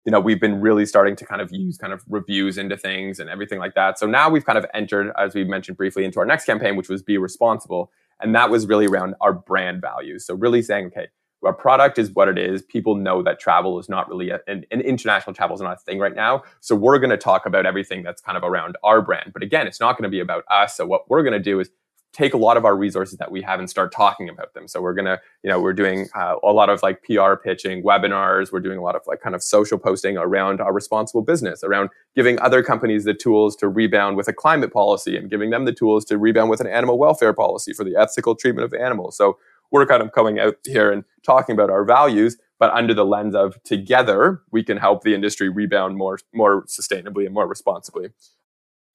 [SPEAKER 1] you know we've been really starting to kind of use kind of reviews into things and everything like that. So now we've kind of entered as we mentioned briefly into our next campaign which was be responsible. And that was really around our brand values. So really saying okay our product is what it is. People know that travel is not really a, international travel is not a thing right now. So we're going to talk about everything that's kind of around our brand. But again it's not going to be about us. So what we're going to do is take a lot of our resources that we have and start talking about them. So we're gonna, you know, we're doing uh, a lot of like PR pitching, webinars. We're doing a lot of like kind of social posting around our responsible business, around giving other companies the tools to rebound with a climate policy and giving them the tools to rebound with an animal welfare policy for the ethical treatment of animals. So we're kind of coming out here and talking about our values, but under the lens of together we can help the industry rebound more more sustainably and more responsibly,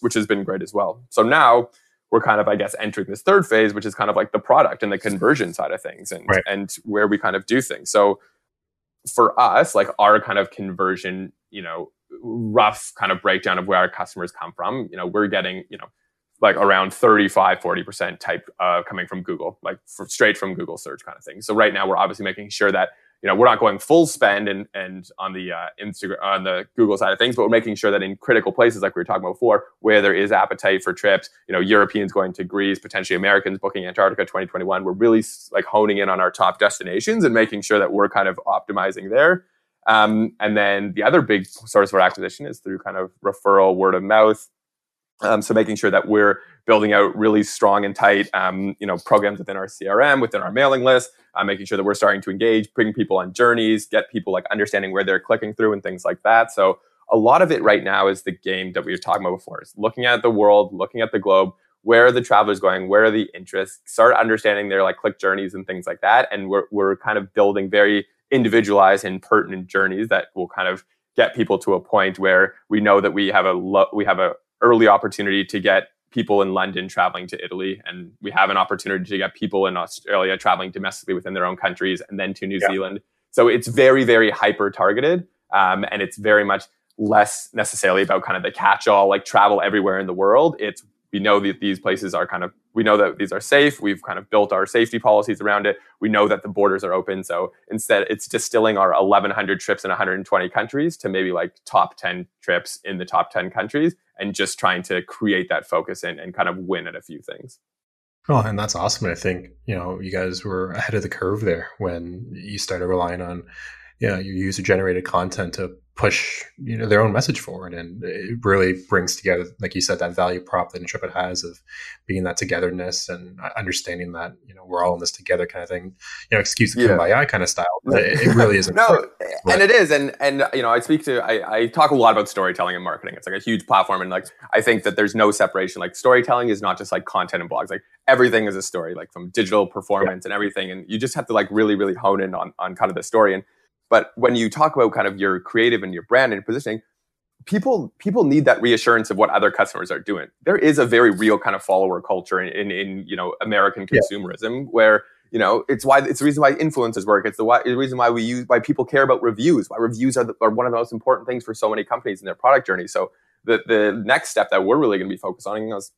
[SPEAKER 1] which has been great as well. So now we're kind of, I guess, entering this third phase, which is kind of like the product and the conversion side of things and, right. and where we kind of do things. So for us, like our kind of conversion, you know, rough kind of breakdown of where our customers come from, you know, we're getting, you know, like around 35 40% type uh, coming from google like for, straight from google search kind of thing so right now we're obviously making sure that you know we're not going full spend and and on the uh, Instagram on the Google side of things, but we're making sure that in critical places like we were talking about before, where there is appetite for trips, you know, Europeans going to Greece, potentially Americans booking Antarctica 2021, we're really like honing in on our top destinations and making sure that we're kind of optimizing there. Um, and then the other big source of our acquisition is through kind of referral, word of mouth. Um, so making sure that we're building out really strong and tight, um, you know, programs within our CRM, within our mailing list, uh, making sure that we're starting to engage, bring people on journeys, get people like understanding where they're clicking through and things like that. So a lot of it right now is the game that we were talking about before, is looking at the world, looking at the globe, where are the travelers going, where are the interests, start understanding their like click journeys and things like that. And we're, we're kind of building very individualized and pertinent journeys that will kind of get people to a point where we know that we have a lo- we have a early opportunity to get people in London traveling to Italy, and we have an opportunity to get people in Australia traveling domestically within their own countries, and then to New yeah. Zealand. So it's very, very hyper targeted, um, and it's very much less necessarily about kind of the catch-all like travel everywhere in the world. It's we know that these places are kind of we know that these are safe we've kind of built our safety policies around it we know that the borders are open so instead it's distilling our 1100 trips in 120 countries to maybe like top 10 trips in the top 10 countries and just trying to create that focus and, and kind of win at a few things
[SPEAKER 4] Oh, and that's awesome. I think, you know, you guys were ahead of the curve there when you started relying on, you know, your user generated content to push you know their own message forward. And it really brings together like you said that value prop that intrepid has of being that togetherness and uh, understanding that you know we're all in this together kind of thing. You know excuse yeah. kumbaya kind of style it, it, really is
[SPEAKER 1] no and it is. And and you know i speak to I, I talk a lot about storytelling and marketing. It's like a huge platform. And like i think that there's no separation. Like storytelling is not just like content and blogs. Like everything is a story like from digital performance yeah. and everything. And you just have to like really really hone in on on kind of the story. And but when you talk about kind of your creative and your brand and your positioning, people people need that reassurance of what other customers are doing. There is a very real kind of follower culture in in, in you know American consumerism yeah. where you know it's why it's the reason why influencers work. It's the, why, the reason why we use why people care about reviews. Why reviews are, the, are one of the most important things for so many companies in their product journey. So the the next step that we're really going to be focused on is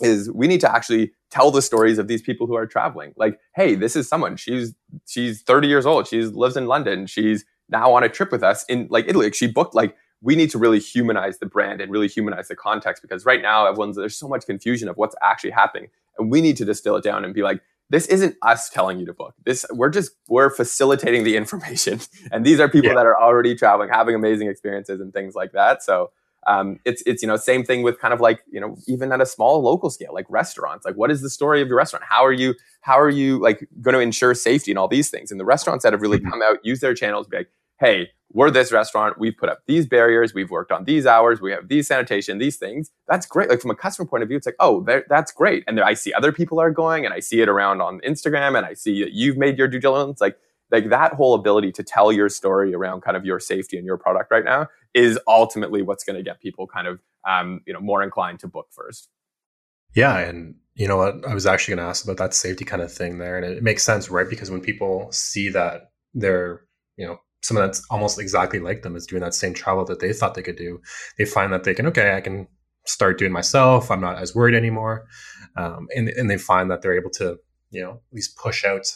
[SPEAKER 1] is we need to actually tell the stories of these people who are traveling. Like, hey, this is someone. She's she's 30 years old. She lives in London. She's now on a trip with us in like Italy. She booked like we need to really humanize the brand and really humanize the context because right now everyone's there's so much confusion of what's actually happening. And we need to distill it down and be like, this isn't us telling you to book. This we're just we're facilitating the information. And these are people yeah. that are already traveling, having amazing experiences and things like that. So um, it's it's you know same thing with kind of like you know even at a small local scale like restaurants like what is the story of your restaurant? How are you how are you like going to ensure safety and all these things? And the restaurants that have really mm-hmm. come out use their channels be like hey we're this restaurant. We've put up these barriers. We've worked on these hours. We have these sanitation these things. That's great. Like from a customer point of view it's like oh that's great. And i see other people are going and i see it around on instagram and i see that you've made your due diligence. Like like that whole ability to tell your story around kind of your safety and your product right now is ultimately what's going to get people kind of um, you know more inclined to book first.
[SPEAKER 4] Yeah, and you know what? I was actually going to ask about that safety kind of thing there, and it makes sense, right? Because when people see that they're you know someone that's almost exactly like them is doing that same travel that they thought they could do, they find that they can okay, I can start doing myself. I'm not as worried anymore, um, and and they find that they're able to you know at least push out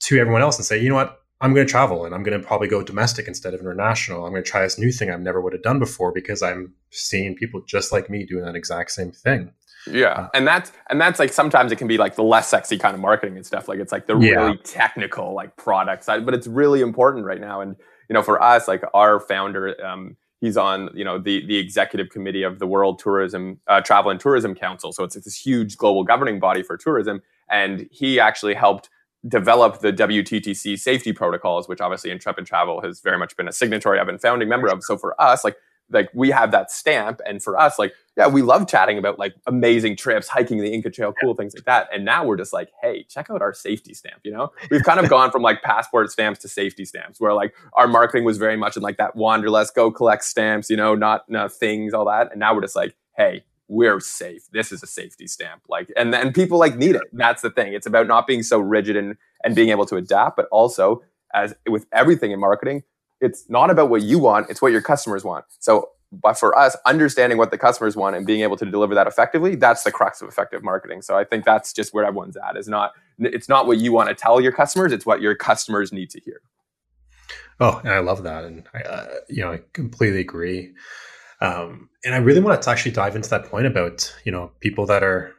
[SPEAKER 4] to everyone else and say, you know what, I'm going to travel and I'm going to probably go domestic instead of international. I'm going to try this new thing I've never would have done before because I'm seeing people just like me doing that exact same thing.
[SPEAKER 1] Yeah, uh, and that's and that's like sometimes it can be like the less sexy kind of marketing and stuff. Like it's like the yeah. really technical like product side, but it's really important right now. And you know, for us, like our founder, um, he's on you know the the executive committee of the World Tourism uh, Travel and Tourism Council. So it's, it's this huge global governing body for tourism, and he actually helped develop the WTTC safety protocols, which obviously Intrepid Travel has very much been a signatory of and founding member of. So for us, like like we have that stamp, and for us, like yeah, we love chatting about like amazing trips, hiking the Inca Trail, cool things like that. And now we're just like, hey, check out our safety stamp. You know, we've kind of gone from like passport stamps to safety stamps, where like our marketing was very much in like that wanderlust, go collect stamps, you know, not no things, all that. And now we're just like, hey, we're safe. This is a safety stamp. Like, and then people like need it. That's the thing. It's about not being so rigid and and being able to adapt, but also as with everything in marketing, it's not about what you want, it's what your customers want. So but for us, understanding what the customers want and being able to deliver that effectively, that's the crux of effective marketing. So I think that's just where everyone's at. Is not it's not what you want to tell your customers; it's what your customers need to hear.
[SPEAKER 4] Oh, and I love that, and I, uh, you know, I completely agree. Um, and I really want to actually dive into that point about you know people that are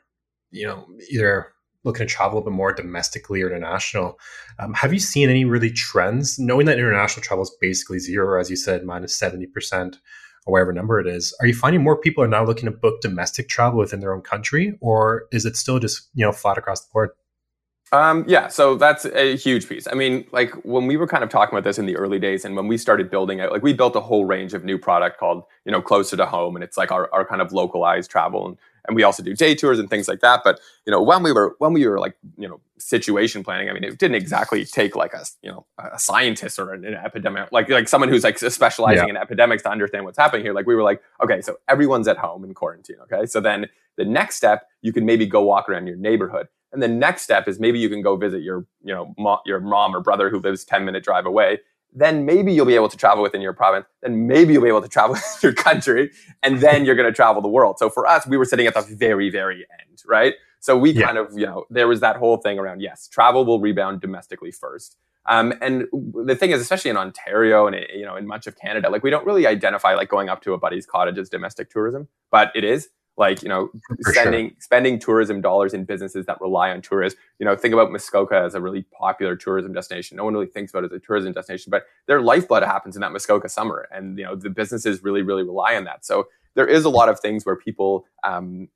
[SPEAKER 4] you know either looking to travel a bit more domestically or international. Um, have you seen any really trends? Knowing that international travel is basically zero, as you said, minus seventy percent or whatever number it is, are you finding more people are now looking to book domestic travel within their own country, or is it still just you know flat across the board?
[SPEAKER 1] Um, yeah, so that's a huge piece. I mean, like when we were kind of talking about this in the early days, and when we started building it, like we built a whole range of new product called, you know, closer to home, and it's like our, our kind of localized travel, and and we also do day tours and things like that. But you know, when we were when we were like, you know, situation planning, I mean, it didn't exactly take like a you know a scientist or an, an epidemic, like like someone who's like specializing yeah. in epidemics to understand what's happening here. Like we were like, okay, so everyone's at home in quarantine. Okay, so then the next step, you can maybe go walk around your neighborhood and the next step is maybe you can go visit your, you know, mo- your mom or brother who lives 10 minute drive away. Then maybe you'll be able to travel within your province. Then maybe you'll be able to travel your country. And then you're going to travel the world. So for us, we were sitting at the very, very end, right? So we yeah. kind of, you know, there was that whole thing around, yes, travel will rebound domestically first. Um, and the thing is, especially in Ontario and you know in much of Canada, like we don't really identify like going up to a buddy's cottage as domestic tourism, but it is like you know For spending sure. spending tourism dollars in businesses that rely on tourists. You know think about muskoka as a really popular tourism destination. No one really thinks about it as a tourism destination but their lifeblood happens in that muskoka summer and you know the businesses really really rely on that. So there is a lot of things where people um,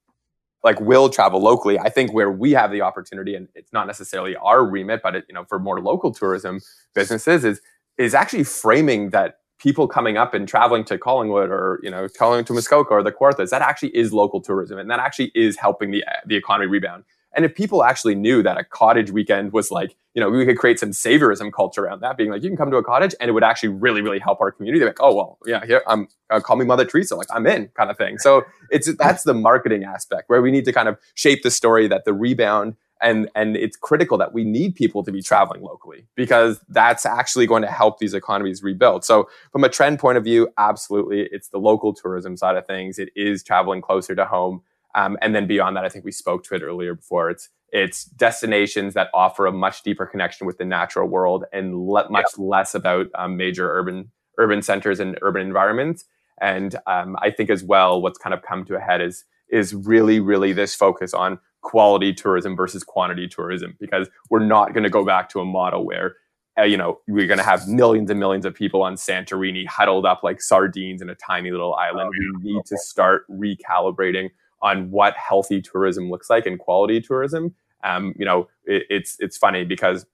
[SPEAKER 1] like will travel locally. I think where we have the opportunity and it's not necessarily our remit but it, you know for more local tourism businesses is is actually framing that people coming up and traveling to Collingwood or you know traveling to Muskoka or the Kawarthas, that actually is local tourism, and that actually is helping the the economy rebound. And if people actually knew that a cottage weekend was like, you know, we could create some saviorism culture around that, being like, you can come to a cottage and it would actually really, really help our community. They're like, oh well, yeah, here, I'm uh, call me Mother Teresa, like I'm in, kind of thing. So it's that's the marketing aspect where we need to kind of shape the story that the rebound and and it's critical that we need people to be traveling locally because that's actually going to help these economies rebuild. So from a trend point of view absolutely it's the local tourism side of things. It is traveling closer to home. Um, and then beyond that i think we spoke to it earlier before. It's it's destinations that offer a much deeper connection with the natural world and le- much less about um, major urban urban centers and urban environments. And um, i think as well what's kind of come to a head is is really really this focus on quality tourism versus quantity tourism because we're not going to go back to a model where uh, you know we're going to have millions and millions of people on Santorini huddled up like sardines in a tiny little island. Oh, we need to start recalibrating on what healthy tourism looks like and quality tourism. Um, you know, it, it's it's funny because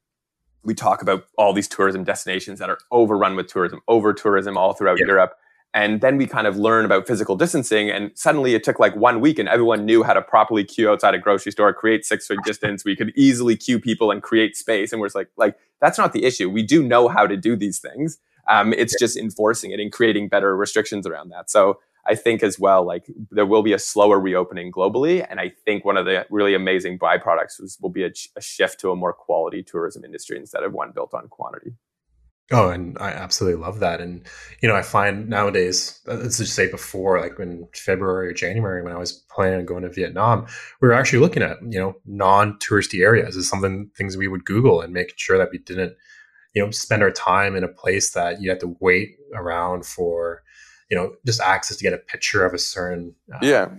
[SPEAKER 1] we talk about all these tourism destinations that are overrun with tourism, over tourism all throughout yeah. Europe. And then we kind of learn about physical distancing. And suddenly it took like one week and everyone knew how to properly queue outside a grocery store, create six foot distance. We could easily queue people and create space. And we're just like, like, that's not the issue. We do know how to do these things. Um, it's just enforcing it and creating better restrictions around that. So I think as well, like there will be a slower reopening globally. And I think one of the really amazing byproducts will be a, a shift to a more quality tourism industry instead of one built on quantity.
[SPEAKER 4] Oh, and I absolutely love that. And you know, I find nowadays, uh, let's just say before, like in February or January, when I was planning on going to Vietnam, we were actually looking at you know non-touristy areas as something things we would Google and making sure that we didn't you know spend our time in a place that you had to wait around for you know just access to get a picture of a certain
[SPEAKER 1] uh, yeah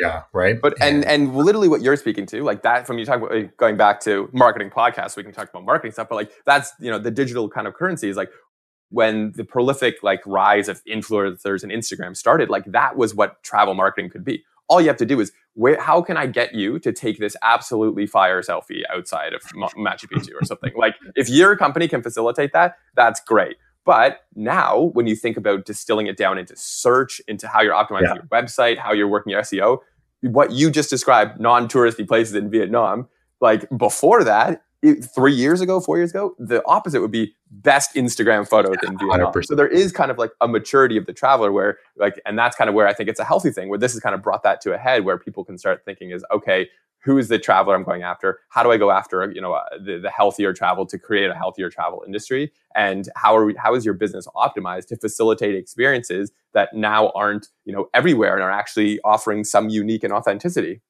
[SPEAKER 4] yeah right?
[SPEAKER 1] But and and literally what you're speaking to like that from you talk about going back to marketing podcasts we can talk about marketing stuff but like that's you know the digital kind of currency is like when the prolific like rise of influencers and instagram started like that was what travel marketing could be. All you have to do is where how can i get you to take this absolutely fire selfie outside of machu picchu or something? Like if your company can facilitate that that's great. But now, when you think about distilling it down into search, into how you're optimizing yeah. your website, how you're working your SEO, what you just described, non-touristy places in Vietnam, like before that, three years ago, four years ago, the opposite would be best Instagram photo yeah, Vietnam. 100%. So there is kind of like a maturity of the traveler where like, and that's kind of where I think it's a healthy thing where this has kind of brought that to a head where people can start thinking is, okay, who is the traveler I'm going after? How do I go after you know uh, the, the healthier travel to create a healthier travel industry? And how are we, how is your business optimized to facilitate experiences that now aren't, you know, everywhere and are actually offering some unique and authenticity.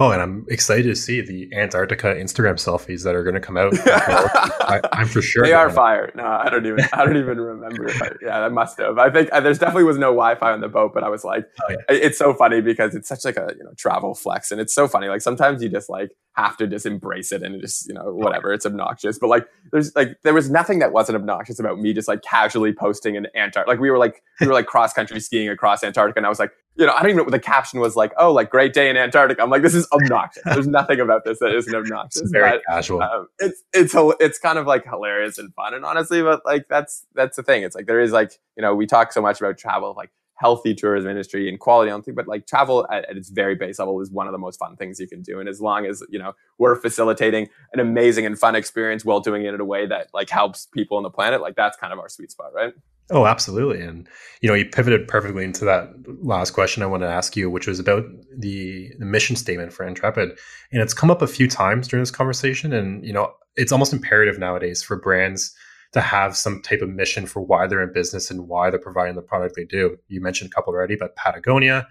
[SPEAKER 4] Oh, and I'm excited to see the Antarctica Instagram selfies that are going to come out. I, am for sure
[SPEAKER 1] they are fire. No, I don't even. I don't even remember. I, yeah, I must have. I think uh, there's definitely was no Wi-Fi on the boat, but I was like, oh, yeah. it's so funny because it's such like a you know travel flex, and it's so funny. Like sometimes you just like have to just embrace it and just you know whatever. It's obnoxious, but like there's like there was nothing that wasn't obnoxious about me just like casually posting an Antarctica. Like we were like we were like cross country skiing across Antarctica, and I was like, you know, I don't even know what the caption was like. Oh, like great day in Antarctica. I'm like, this is obnoxious. There's nothing about this that isn't obnoxious.
[SPEAKER 4] It's very but, casual. Um,
[SPEAKER 1] it's it's it's kind of like hilarious and fun, and honestly, but like that's that's the thing. It's like there is like you know we talk so much about travel, like healthy tourism industry and quality on thing, but like travel at, at, its very base level is one of the most fun things you can do. And as long as you know we're facilitating an amazing and fun experience while doing it in a way that like helps people on the planet, like that's kind of our sweet spot, right?
[SPEAKER 4] Oh, absolutely. And you know, you pivoted perfectly into that last question I wanted to ask you, which was about the, the mission statement for Intrepid. And it's come up a few times during this conversation. And you know, it's almost imperative nowadays for brands to have some type of mission for why they're in business and why they're providing the product they do. You mentioned a couple already, but Patagonia,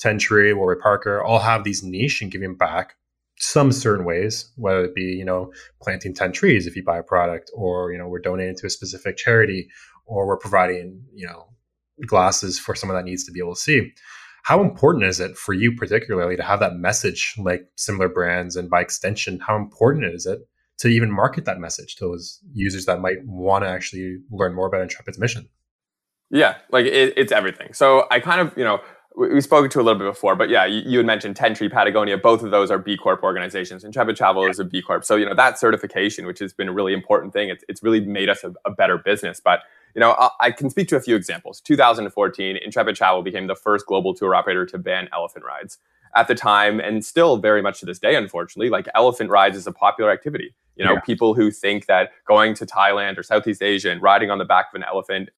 [SPEAKER 4] Ten Tree, Warby Parker all have these niche and giving back some certain ways, whether it be, you know, planting 10 trees if you buy a product, or, you know, we're donating to a specific charity, or we're providing, you know, glasses for someone that needs to be able to see. How important is it for you particularly to have that message like similar brands and by extension, how important is it to even market that message to those users that might want to actually learn more about Intrepid's mission?
[SPEAKER 1] Yeah, like it, it's everything. So I kind of, you know, we spoke to a little bit before, but yeah, you, you, had mentioned Ten Tree, Patagonia. Both of those are B Corp organizations. Intrepid Travel is a B Corp. So you know that certification, which has been a really important thing, it's, it's really made us a, a better business. But you know, I, I, can speak to a few examples. 2014, Intrepid Travel became the first global tour operator to ban elephant rides. At the time, and still very much to this day, unfortunately, like elephant rides is a popular activity. You know, yeah. people who think that going to Thailand or Southeast Asia and riding on the back of an elephant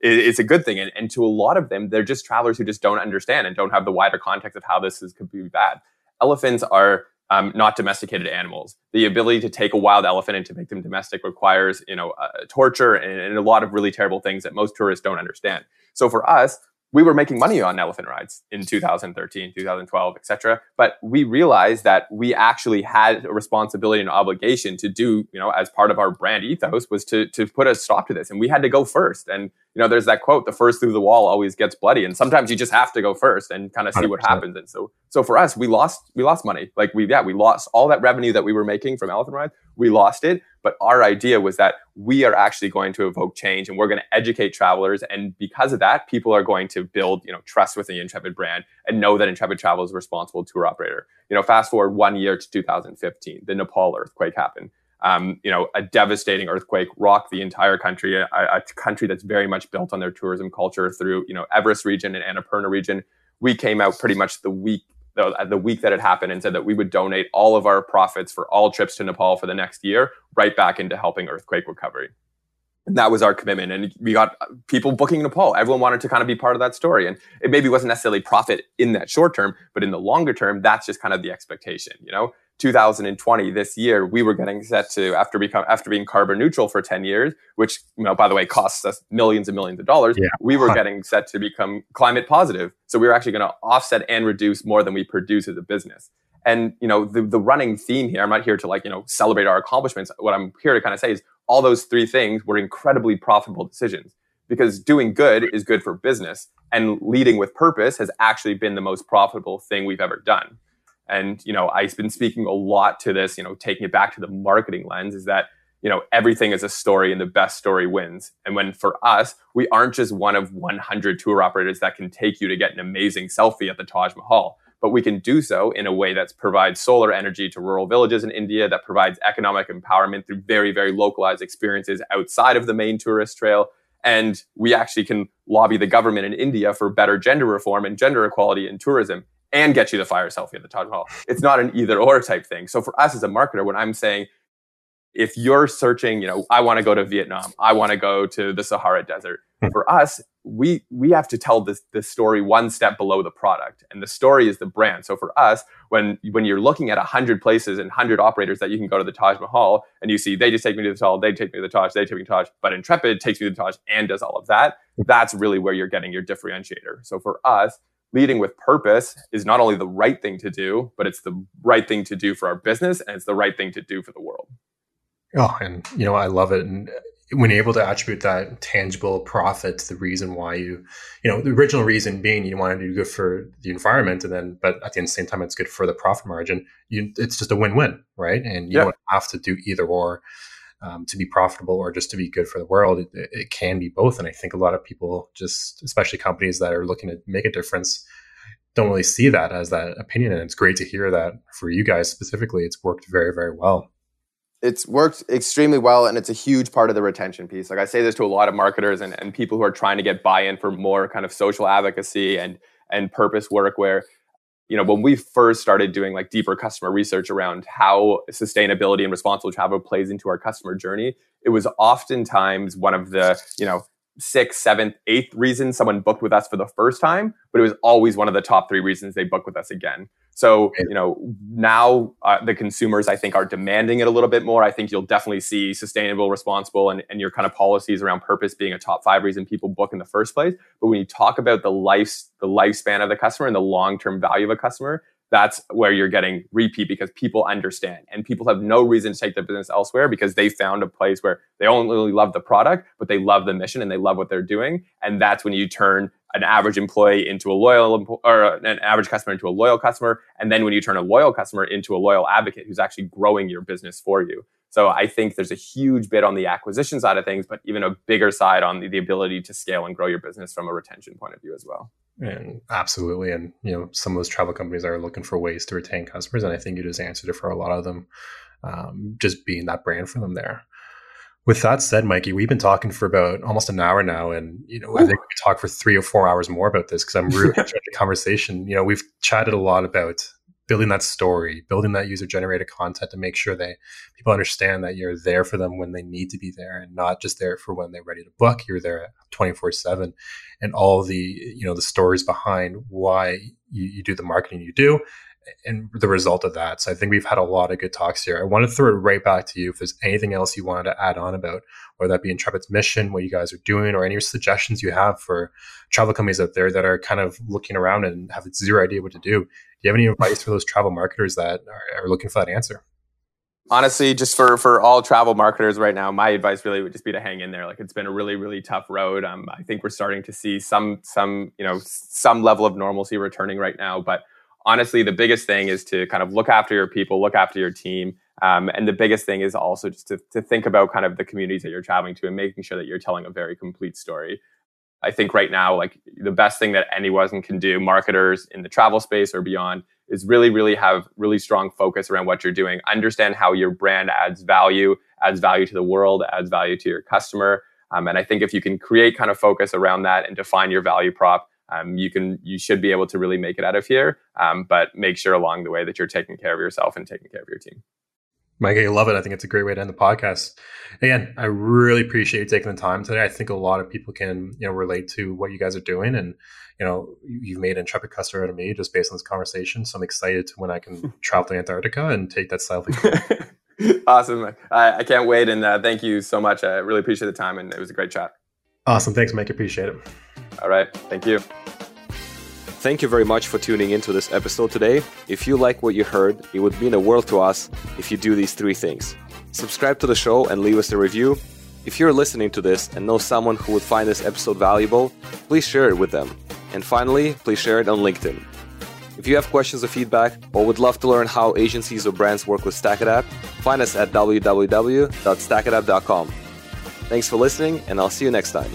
[SPEAKER 1] is a good thing. And, and to a lot of them, they're just travelers who just don't understand and don't have the wider context of how this is, could be bad. Elephants are um, not domesticated animals. The ability to take a wild elephant and to make them domestic requires, you know, uh, torture and, and, a lot of really terrible things that most tourists don't understand. So for us, we were making money on elephant rides in 2013, 2012, etc. But we realized that we actually had a responsibility and obligation to do, you know, as part of our brand ethos was to to put a stop to this, and we had to go first. And you know, there's that quote: "The first through the wall always gets bloody." And sometimes you just have to go first and kind of see 100%. what happens. And so, so for us, we lost we lost money. Like we yeah, we lost all that revenue that we were making from elephant rides. We lost it but our idea was that we are actually going to evoke change and we're going to educate travelers. And because of that, people are going to build, you know, trust with the Intrepid brand and know that Intrepid Travel is a responsible tour operator. You know, fast forward one year to 2015, the Nepal earthquake happened. Um, you know, a devastating earthquake rocked the entire country, a, a, country that's very much built on their tourism culture through, you know, Everest region and Annapurna region. We came out pretty much the week the, the week that it happened and said that we would donate all of our profits for all trips to Nepal for the next year right back into helping earthquake recovery. And that was our commitment. And we got people booking Nepal. Everyone wanted to kind of be part of that story. And it maybe wasn't necessarily profit in that short term, but in the longer term, that's just kind of the expectation, you know? 2020 this year we were getting set to after become after being carbon neutral for 10 years which you know by the way costs us millions and millions of dollars yeah. we were getting set to become climate positive. So we were actually going to offset and reduce more than we produce as a business. And you know the, the running theme here i'm not here to like you know celebrate our accomplishments. What i'm here to kind of say is all those three things were incredibly profitable decisions because doing good is good for business and leading with purpose has actually been the most profitable thing we've ever done and you know i've been speaking a lot to this you know taking it back to the marketing lens is that you know everything is a story and the best story wins. And when for us we aren't just one of 100 tour operators that can take you to get an amazing selfie at the taj mahal but we can do so in a way that provides solar energy to rural villages in india that provides economic empowerment through very very localized experiences outside of the main tourist trail. And we actually can lobby the government in india for better gender reform and gender equality in tourism and get you the fire selfie at the Taj Mahal. It's not an either or type thing. So for us as a marketer, when I'm saying, if you're searching, you know, I want to go to Vietnam, I want to go to the Sahara Desert. Hmm. For us, we we have to tell this this story one step below the product, and the story is the brand. So for us, when when you're looking at hundred places and hundred operators that you can go to the Taj Mahal, and you see they just take me to the Taj, they take me to the Taj, they take me to the Taj, but Intrepid takes me to the Taj and does all of that. That's really where you're getting your differentiator. So for us, leading with purpose is not only the right thing to do, but it's the right thing to do for our business, and it's the right thing to do for the world.
[SPEAKER 4] Oh, and you know, I love it. And uh, when you're able to attribute that tangible profit to the reason why you, you know, the original reason being you want to do good for the environment, and then, but at the same time, it's good for the profit margin. You, it's just a win-win, right? And you yeah. don't have to do either or um, to be profitable or just to be good for the world. It, it can be both, and I think a lot of people, just especially companies that are looking to make a difference, don't really see that as that opinion. And it's great to hear that for you guys specifically, it's worked very, very well
[SPEAKER 1] it's worked extremely well and it's a huge part of the retention piece like i say this to a lot of marketers and, and people who are trying to get buy-in for more kind of social advocacy and and purpose work where you know when we first started doing like deeper customer research around how sustainability and responsible travel plays into our customer journey it was oftentimes one of the you know sixth, seventh, eighth reason someone booked with us for the first time, but it was always one of the top three reasons they book with us again. So, you know, now uh, the consumers, I think, are demanding it a little bit more. I think you'll definitely see sustainable, responsible, and, and your kind of policies around purpose being a top five reason people book in the first place. But when you talk about the life, the lifespan of the customer and the long term value of a customer, that's where you're getting repeat because people understand. And people have no reason to take their business elsewhere because they found a place where they only love the product but they love the mission and they love what they're doing. And that's when you turn an average employee into a loyal or an average customer into a loyal customer. And then when you turn a loyal customer into a loyal advocate who's actually growing your business for you. So i think there's a huge bit on the acquisition side of things but even a bigger side on the, the ability to scale and grow your business from a retention point of view as well
[SPEAKER 4] and absolutely, and you know, some of those travel companies are looking for ways to retain customers, and I think you just answered it for a lot of them, um, just being that brand for them there. With that said, Mikey, we've been talking for about almost an hour now, and you know, Ooh. I think we could talk for three or four hours more about this because I'm really enjoying the conversation. You know, we've chatted a lot about building that story, building that user generated content to make sure that people understand that you're there for them when they need to be there and not just there for when they're ready to book. You're there 24 seven and all the, you know, the stories behind why you, you do the marketing you do and the result of that. So I think we've had a lot of good talks here. I want to throw it right back to you if there's anything else you wanted to add on about, whether that be Intrepid's mission, what you guys are doing, or any suggestions you have for travel companies out there that are kind of looking around and have zero idea what to do. Do you have any advice for those travel marketers that are, are looking for that answer?
[SPEAKER 1] honestly just for for all travel marketers right now my advice really would just be to hang in there like it's been a really really tough road um, i think we're starting to see some some you know some level of normalcy returning right now but honestly, the biggest thing is to kind of look after your people, look after your team. Um, and the biggest thing is also just to, to think about kind of the communities that you're traveling to and making sure that you're telling a very complete story. I think right now, like the best thing that anyone can do, marketers in the travel space or beyond, is really, really have really strong focus around what you're doing. Understand how your brand adds value, adds value to the world, adds value to your customer. Um, and I think if you can create kind of focus around that and define your value prop, um, you can you should be able to really make it out of here. Um, but make sure along the way that you're taking care of yourself and taking care of your team.
[SPEAKER 4] Mike, I love it. I think it's a great way to end the podcast. Again, I really appreciate you taking the time today. I think a lot of people can, you know, relate to what you guys are doing, and you know, you've made an intrepid customer out of me just based on this conversation. So I'm excited to when I can travel to Antarctica and take that selfie.
[SPEAKER 1] awesome! I, I, can't wait, and uh, thank you so much. I really appreciate the time, and it was a great chat.
[SPEAKER 4] Awesome. Thanks, Mike. Appreciate it.
[SPEAKER 1] All right. Thank you.
[SPEAKER 3] Thank you very much for tuning into this episode today. If you like what you heard, it would mean a world to us if you do these three things. Subscribe to the show and leave us a review. If you're listening to this and know someone who would find this episode valuable, please share it with them. And finally, please share it on LinkedIn. If you have questions or feedback, or would love to learn how agencies or brands work with StackAdapt, find us at www.stackadapt.com. Thanks for listening, and I'll see you next time.